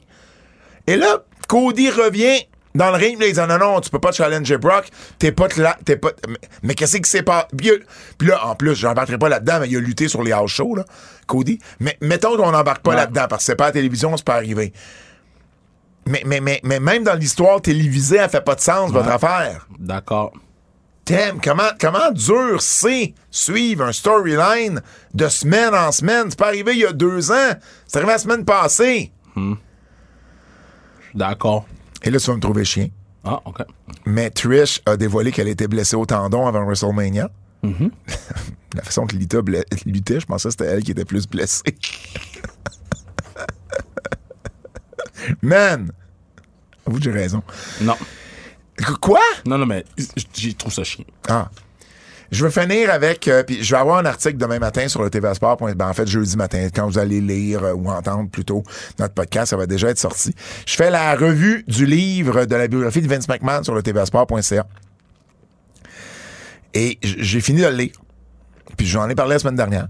Et là, Cody revient dans le ring. Là, il dit non, non, tu peux pas challenger Brock. T'es pas là. T'es pas. Mais, mais qu'est-ce qui s'est passé? Puis, là, en plus, j'embarquerai pas là-dedans, mais il a lutté sur les house shows, là, Cody. Mais mettons qu'on n'embarque pas Ouais. là-dedans, parce que c'est pas à la télévision, c'est pas arrivé. Mais, mais, mais, mais même dans l'histoire télévisée, elle fait pas de sens, votre affaire. D'accord. Damn, comment, comment dur c'est suivre un storyline de semaine en semaine? C'est pas arrivé il y a deux ans. C'est arrivé la semaine passée. D'accord. Et là, tu vas me trouver chien. Ah, OK. Mais Trish a dévoilé qu'elle était blessée au tendon avant WrestleMania. Mm-hmm. (laughs) La façon que Lita bla- luttait, je pensais que c'était elle qui était plus blessée. (laughs) Man! Vous, j'ai raison. Non. Qu- Quoi? Non, non, mais j'ai trouve ça chiant. Ah. Je veux finir avec, euh, puis je vais avoir un article demain matin sur le TVSport. Ben, en fait, jeudi matin, quand vous allez lire euh, ou entendre plutôt notre podcast, ça va déjà être sorti. Je fais la revue du livre de la biographie de Vince McMahon sur le tvsport.ca. Et j'ai fini de le lire. Puis j'en ai parlé la semaine dernière.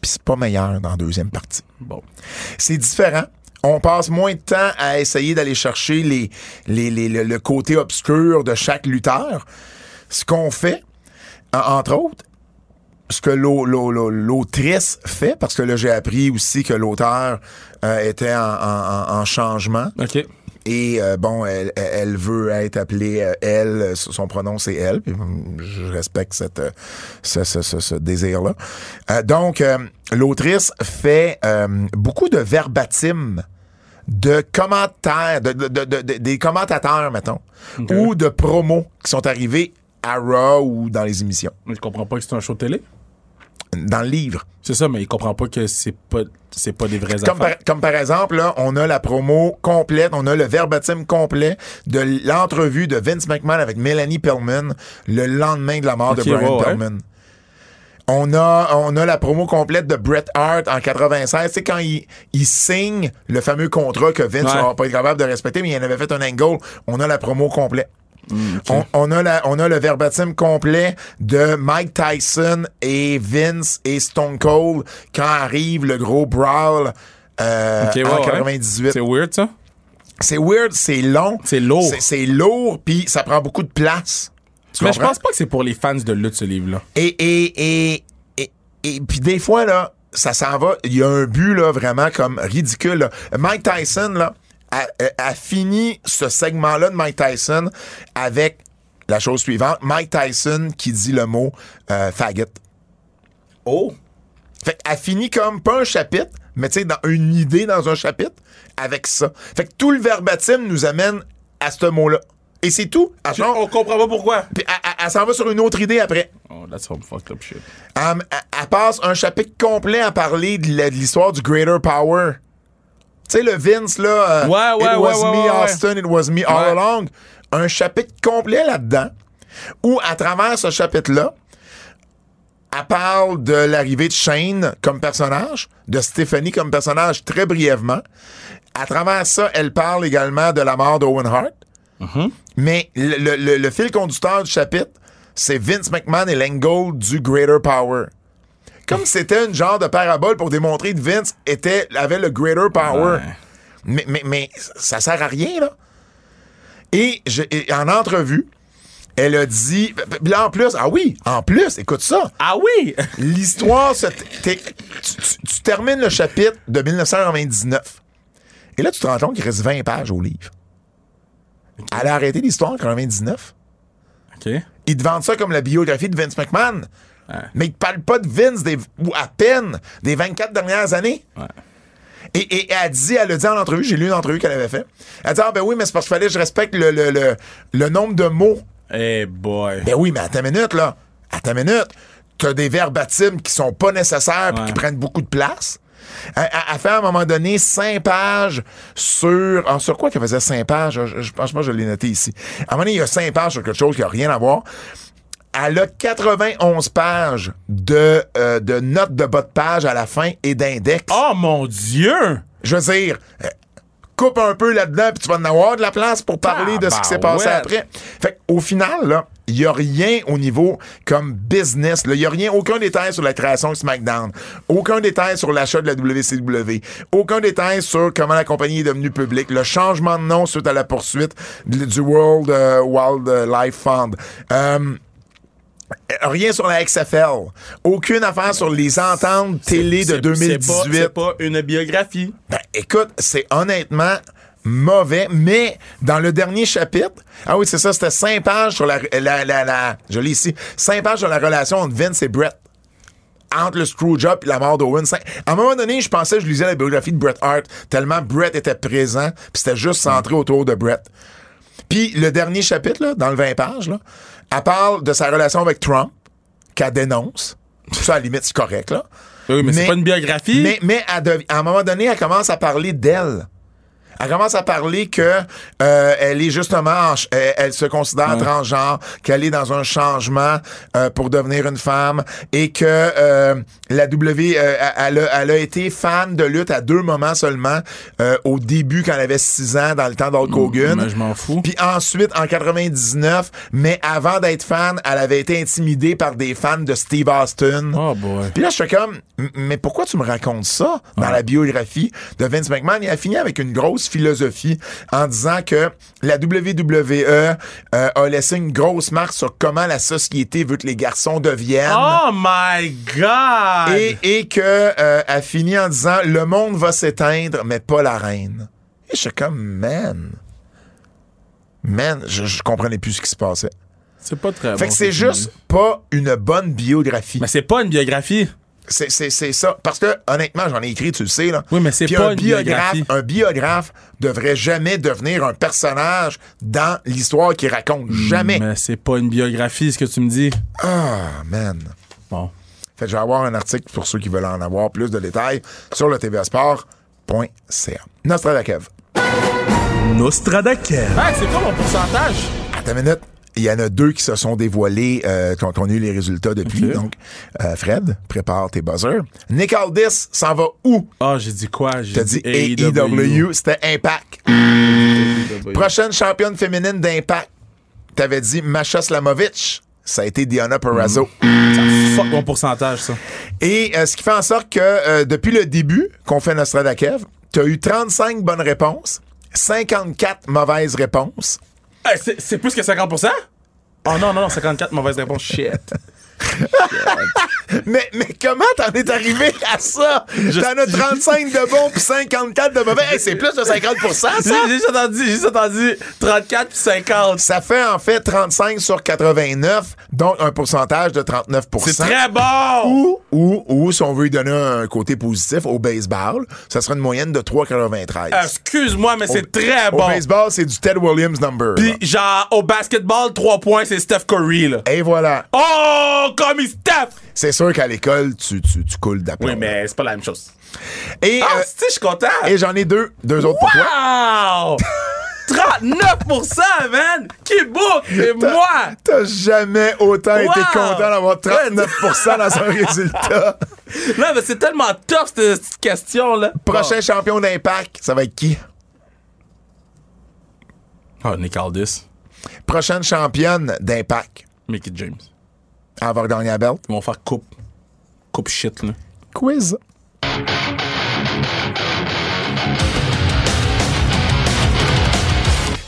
Puis c'est pas meilleur dans la deuxième partie. Bon. C'est différent. On passe moins de temps à essayer d'aller chercher les, les- les- le, le côté obscur de chaque lutteur. Ce qu'on fait, en- entre autres, ce que l'au- l'au- l'au- l'autrice fait, parce que là, j'ai appris aussi que l'auteur euh, était en, en- en- en changement. OK. Et euh, bon, elle, elle- veut être appelée euh, elle, son pronom c'est elle, puis je respecte cette, ce, ce- ce- ce désir-là. Donc, l'autrice fait euh, beaucoup de verbatim de commentaires, de, de- de- de- des commentateurs, mettons, ou de promos qui sont arrivés à Raw ou dans les émissions, Mais je comprends pas que c'est un show télé? dans le livre. C'est ça, mais il comprend pas que c'est pas c'est pas des vraies Comme par, comme par exemple, là, on a la promo complète, on a le verbatim complet de l'entrevue de Vince McMahon avec Melanie Pellman le lendemain de la mort de Brian ouais, ouais. On a, on a la promo complète de Bret Hart en 96. C'est quand il, il signe le fameux contrat que Vince Ouais. va pas être capable de respecter, mais il en avait fait un angle. On a la promo complète. Mm, On, on a la, on a le verbatim complet de Mike Tyson et Vince et Stone Cold quand arrive le gros brawl euh, en ouais. 98. C'est weird, ça? C'est weird, c'est long. C'est lourd. C'est- C'est lourd, puis ça prend beaucoup de place. Tu Mais je pense pas que c'est pour les fans de lutte, ce livre-là. Et, et, et, et, et puis des fois, là, ça s'en va. Il y a un but, là, vraiment comme ridicule. là. Mike Tyson, là, a, a- a fini ce segment-là de Mike Tyson avec la chose suivante. Mike Tyson qui dit le mot euh, faggot. Oh! Fait qu'elle finit comme pas un chapitre, mais tu sais, dans une idée dans un chapitre avec ça. Fait que tout le verbatim nous amène à ce mot-là. Et c'est tout. Elle, On comprend pas pourquoi. puis elle- elle- elle s'en va sur une autre idée après. Oh, that's some fucked up shit. Elle, elle passe un chapitre complet à parler de l'histoire du Greater Power. Tu sais, le Vince, là. euh, Ouais, ouais, It was ouais, ouais, me, ouais, ouais. Austin, it was me all Ouais. along. Un chapitre complet là-dedans, où à travers ce chapitre-là, elle parle de l'arrivée de Shane comme personnage, de Stephanie comme personnage très brièvement. À travers ça, elle parle également de la mort d'Owen Hart. Mais le, le- le- le fil conducteur du chapitre, c'est Vince McMahon et l'angle du Greater Power. Comme c'était une genre de parabole pour démontrer que Vince était, avait le Greater Power. Ouais. Mais, mais, mais ça sert à rien, là. Et, je- et en entrevue, elle a dit. Là, en plus, ah oui, en plus, écoute ça. Ah oui! L'histoire, se t- t'es- tu, tu- tu termines le chapitre de 1999. Et là, tu te rends compte qu'il reste 20 pages au livre. Elle a arrêté l'histoire en 99. OK. Ils te vendent ça comme la biographie de Vince McMahon. Mais ils te parlent pas de Vince des, ou à peine des 24 dernières années. Ouais. Et, et elle dit, elle a dit en entrevue, j'ai lu une entrevue qu'elle avait fait. Elle dit, ah ben oui, mais c'est parce qu'il fallait que je respecte le, le, le, le nombre de mots. Hey boy. Ben oui, mais attends une minute, là. Attends une minute. T'as des verbatims qui sont pas nécessaires et Ouais. qui prennent beaucoup de place. Elle, fait à un moment donné cinq pages sur. ah, sur quoi qu'elle faisait cinq pages? Je, je pense que je l'ai noté ici. À un moment donné, il y a cinq pages sur quelque chose qui n'a rien à voir. Elle a 91 pages de, euh, de notes de bas de page à la fin et d'index. Oh mon Dieu! Je veux dire, coupe un peu là-dedans, puis tu vas en avoir de la place pour parler de ce qui s'est passé après. Fait au final, là, il n'y a rien au niveau comme business. Il n'y a rien, aucun détail sur la création de SmackDown, aucun détail sur l'achat de la WCW, aucun détail sur comment la compagnie est devenue publique, le changement de nom suite à la poursuite du World euh, Wildlife Fund. Euh, Rien sur la XFL. Aucune affaire sur les ententes télé de C'est- 2018. C'est pas, pas une biographie. Ben, écoute, c'est honnêtement mauvais, mais dans le dernier chapitre, ah oui, c'est ça, c'était cinq pages sur la, la, je l'ai ici, cinq pages sur la relation entre Vince et Brett. Entre le Screwjob et la mort d'Owen. À un moment donné, je pensais que je lisais la biographie de Bret Hart, tellement Brett était présent, puis c'était juste centré autour de Brett. Puis le dernier chapitre, là, dans le 20 pages, là, elle parle de sa relation avec Trump, qu'elle dénonce. Ça, à la limite, c'est correct, là. Oui, mais, c'est pas une biographie. Mais, mais à un moment donné, elle commence à parler d'elle. Elle commence à parler que euh, elle est justement, elle, elle se considère transgenre, qu'elle est dans un changement euh, pour devenir une femme et que euh, la W, euh, elle, a, elle a été fan de lutte à deux moments seulement euh, au début quand elle avait 6 ans dans le temps d'Hulk Hogan. je m'en fous. Puis ensuite en 99, mais avant d'être fan, elle avait été intimidée par des fans de Steve Austin. Oh boy. Puis là, je suis comme, mais pourquoi tu me racontes ça dans la biographie de Vince McMahon? Il a fini avec une grosse philosophie en disant que la WWE euh, a laissé une grosse marque sur comment la société veut que les garçons deviennent. Oh my God! Et, et que euh, a fini en disant le monde va s'éteindre, mais pas la reine. Et je suis comme, man. Man, je, je comprenais plus ce qui se passait. c'est pas très Fait bon, que c'est ce juste pas une bonne biographie. Mais c'est pas une biographie. C'est, c'est, c'est ça. Parce que, honnêtement, j'en ai écrit, tu le sais, là. Oui, mais c'est Puis pas un une biographe. biographie. Un biographe devrait jamais devenir un personnage dans l'histoire qu'il raconte. Jamais. Mais c'est pas une biographie, ce que tu me dis. Ah, man. Bon. Fait que je vais avoir un article pour ceux qui veulent en avoir plus de détails sur le tvsport.ca. Nostradakev. Nostradakev. Hey, c'est quoi mon pourcentage? Attends une minute. Il y en a deux qui se sont dévoilés euh, quand on a eu les résultats depuis. Donc, euh, Fred, prépare tes buzzers. Nick Aldis s'en va où? Ah, j'ai dit quoi? J'ai T'as dit AEW, c'était Impact. Prochaine championne féminine d'Impact. T'avais dit Masha Slamovic. Ça a été Diana Perrazzo. Fuck mon pourcentage, ça. Et euh, ce qui fait en sorte que euh, depuis le début qu'on fait Nostradakev, t'as eu 35 bonnes réponses, 54 mauvaises réponses. C'est plus que 50%? Oh non, non, non, 54 mauvaises réponses. Shit. (laughs) Mais, mais comment t'en es arrivé à ça? T'en as 35 de bons puis 54 de mauvais. Hey, c'est plus de 50% ça? J'ai juste entendu, j'ai juste entendu 34 puis 50. Ça fait en fait 35 sur 89, donc un pourcentage de 39% C'est très bon! Ou, ou, ou, si on veut lui donner un côté positif, au baseball, ça serait une moyenne de 3,93. Excuse-moi, mais c'est très Au bon. baseball, c'est du Ted Williams number. Puis genre, au basketball, 3 points, c'est Steph Curry, là. Et voilà. Oh, comme il Steph! C'est sûr qu'à l'école, tu, tu, tu coules d'aplomb. Oui, mais c'est pas la même chose. Et, Ah, euh, je suis content. et j'en ai deux, deux autres pour toi. Wow! (laughs) 39%, man! Qui book? C'est moi! T'as jamais autant été Wow! content d'avoir 39% dans un (laughs) résultat. Là, mais c'est tellement tough, cette, cette question-là. Prochain champion d'impact, ça va être qui? Oh, Nick Aldis. Prochaine championne d'impact. Mickey James. À avoir gagné la belt. Ils vont faire coupe. Coupe shit, là. Quiz.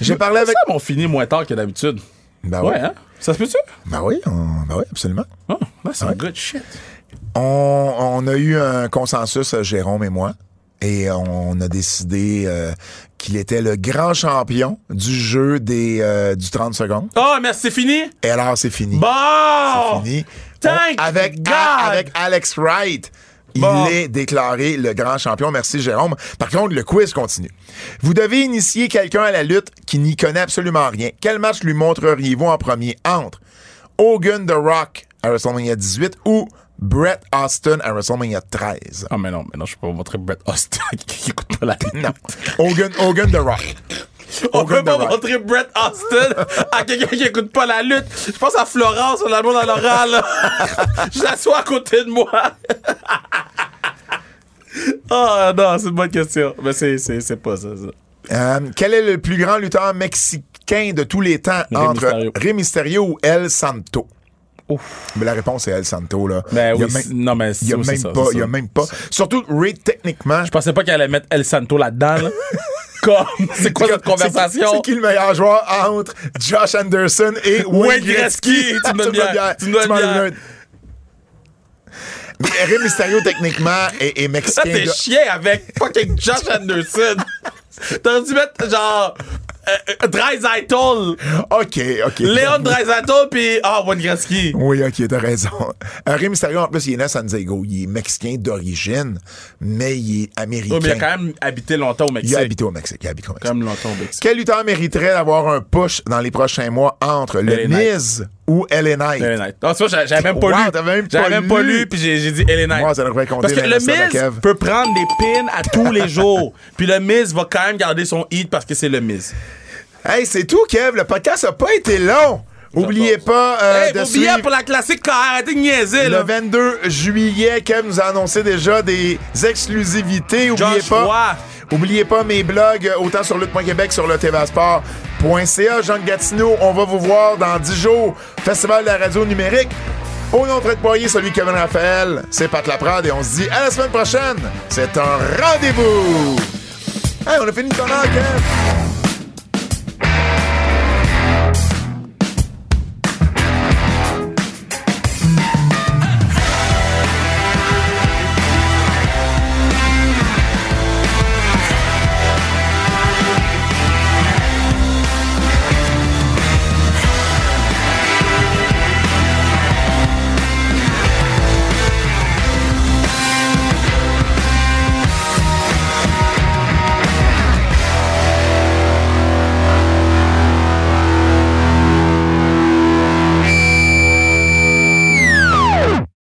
J'ai parlé avec. Ça, on finit moins tard que d'habitude. Ben Ouais, oui. hein? Ça se peut-tu? Ben oui, on- ben oui, absolument. Oh, c'est un good shit. On, on a eu un consensus, euh, Jérôme et moi, et on a décidé euh, qu'il était le grand champion du jeu des, euh, du 30 secondes. Oh, mais c'est fini? Et alors, c'est fini. Bon! Fini. Thank On- avec, God! a- avec Alex Wright. Il Bon. est déclaré le grand champion. Merci, Jérôme. Par contre, le quiz continue. Vous devez initier quelqu'un à la lutte qui n'y connaît absolument rien. Quel match lui montreriez-vous en premier entre Hogan The Rock à WrestleMania 18 ou Bret Austin à WrestleMania 13? Ah, mais non, mais non, je peux pas vous montrer Brett Austin (laughs) qui écoute pas la (laughs) Non. Hogan, Hogan The Rock. On Hogan peut pas Rock. montrer Brett Austin à quelqu'un qui écoute pas la lutte. Je pense à Florence, on a le dans l'oral. (laughs) Je l'assois à côté de moi. Ah non, c'est une bonne question. Mais c'est, c'est, c'est pas ça, ça. Euh, quel est le plus grand lutteur mexicain de tous les temps entre Mysterio. Rey Mysterio ou El Santo? Mais la réponse est El Santo, là. Ben Il y a oui, même- c'est- non, mais Il y a c'est même ça, pas, il y a ça. même pas. Surtout, Ray, techniquement. Je pensais pas qu'elle allait mettre El Santo là-dedans, là. (laughs) Comme, c'est quoi cette conversation? C'est qui le meilleur joueur entre Josh Anderson et Wayne, Gretzky? Tu me donnes bien. Tu me donnes bien. Mysterio, techniquement, est, est Ça, mexicain. t'es de- chien avec fucking Josh Anderson. (laughs) T'aurais dû mettre, genre, euh, euh, Dreisaitl. OK, OK. Léon Dreisaitl, pis ah, Wayne Gretzky. Oui, OK, t'as raison. Euh, Rey Mysterio, en plus, il est né à San Diego. Il est mexicain d'origine, mais il est américain. Oui, mais il a quand même habité longtemps au Mexique. Il a habité au Mexique. Il a habité au Mexique. Longtemps au Mexique. Quel lutteur mériterait d'avoir un push dans les prochains mois entre le. Miz ou LA Knight? LA Knight. Tu vois, j'avais même pas Wow, lu. même J'avais même pas lu. puis j'ai j'ai dit LA Knight. Moi, ça devrait compter Parce que le Miz peut prendre des pins à tous les jours. (laughs) Puis le Miz va quand même garder son hit parce que c'est le Miz. Hey, c'est tout, Kev. Le podcast a pas été long. Oubliez pas euh, hey, de suivre pour la classique car arrêtez de niaiser, le là. 22 juillet. Kev nous a annoncé déjà des exclusivités. Oubliez Josh pas. Roy. Oubliez pas mes blogs, autant sur lutte.québec, sur le tvasport.ca. Jean Gatineau, on va vous voir dans 10 jours. Festival de la radio numérique. Au nom de Fred Poirier, celui de Kevin Raphaël, c'est Pat Laprade et on se dit à la semaine prochaine. C'est un rendez-vous. Hey, on a fini ton heure, Kev.